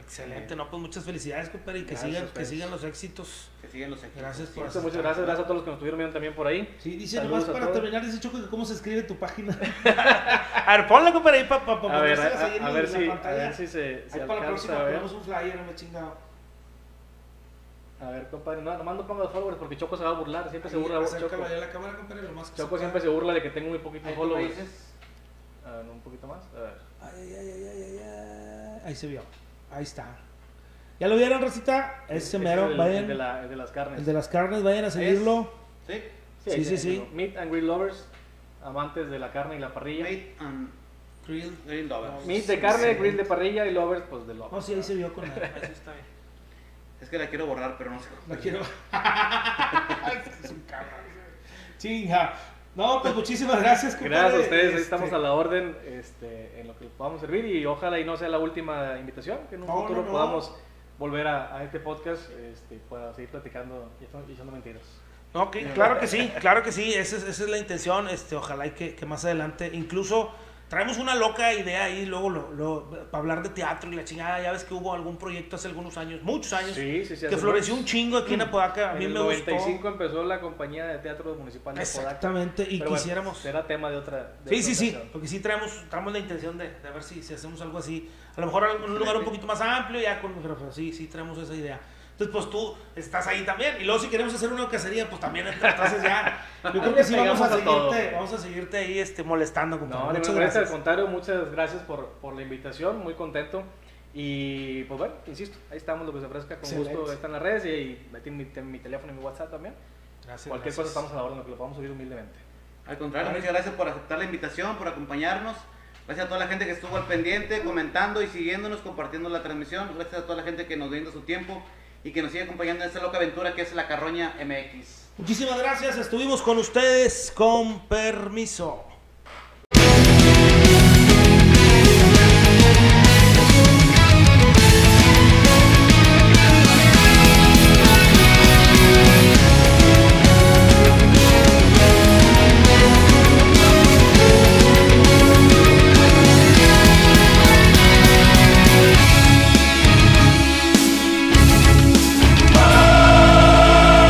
Excelente, no, pues muchas felicidades, compadre, y que Gracias, sigan, que pues. sigan los éxitos. Que siguen los equipos. Gracias por Entonces, muchas gracias, gracias a todos los que nos estuvieron viendo también por ahí. Sí, dice Saludos nomás para terminar, dice Choco que cómo se escribe tu página. a ver, ponle compadre ahí para pa, pa, A ver, a, a la- ver si, a pantalla. ver si se, se Ahí para la próxima ponemos un flyer, no me he chingado. A ver, compadre, no, nomás no ponga los followers porque Choco se va a burlar, siempre se Ahí, burla Choco. ahí a la cámara, compadre, lo más que se Choco siempre se burla de que tengo muy poquitos followers. A ver, un poquito más. A ver. Ay, ay, ay, ay, ay, ay. Ahí se vio. Ahí está. ¿Ya lo vieron, Rosita? Ese Ese mero, es el, vayan. el de, la- el de las carnes. El de las carnes, vayan a seguirlo. ¿Sí? sí, sí, sí. Meat and Grill Lovers, amantes de la carne y la parrilla. Meat, Meat and Grill, Grill Lovers. Sí, de carne, sí. grill de parrilla y lovers, pues de lovers. No, sí, ahí se vio con él. Ahí sí está bien. Es que la quiero borrar, pero no sé. La quiero. es un cabrón. Chinga. No, pues muchísimas gracias, compadre. Gracias a ustedes, ahí Este, estamos a la orden este, en lo que podamos servir y ojalá y no sea la última invitación, que en un No, futuro no, no. podamos volver a, a este podcast este, para seguir platicando y echando- mentiras. No, ok, claro que sí, claro que sí, esa es, esa es la intención, este, ojalá y que, que más adelante, incluso traemos una loca idea ahí, luego lo, lo- para hablar de teatro y la chingada, ya ves que hubo algún proyecto hace algunos años, muchos años, Sí, sí, sí. que floreció un chingo aquí en Apodaca, a mí en el me 95 gustó. empezó la compañía de teatro municipal de Apodaca. Exactamente, y Pero bueno, quisiéramos... será tema de otra. de Sí, otra sí, sí, porque sí traemos, traemos la intención de, de ver si, si hacemos algo así. A lo mejor en un lugar un poquito más amplio, ya con sí, sí traemos esa idea. Entonces, pues tú estás ahí también. Y luego si queremos hacer una cacería, pues también entonces ya. Yo creo que sí vamos a seguirte, vamos a seguirte ahí este, molestando, compadre. No, Muchas molestia, al gracias. contrario, muchas gracias por, por la invitación, muy contento. Y pues bueno, insisto, ahí estamos, lo que se ofrezca, con Excelente. gusto, ahí están las redes y ahí tienen mi, mi teléfono y mi WhatsApp también. Gracias, Cualquier gracias. cosa estamos a la orden, que lo podamos subir humildemente. Al contrario, muchas gracias por aceptar la invitación, por acompañarnos. Gracias a toda la gente que estuvo al pendiente, comentando y siguiéndonos, compartiendo la transmisión. Gracias a toda la gente que nos brinda su tiempo y que nos sigue acompañando en esta loca aventura que es la Carroña MX. Muchísimas gracias. Estuvimos con ustedes con permiso.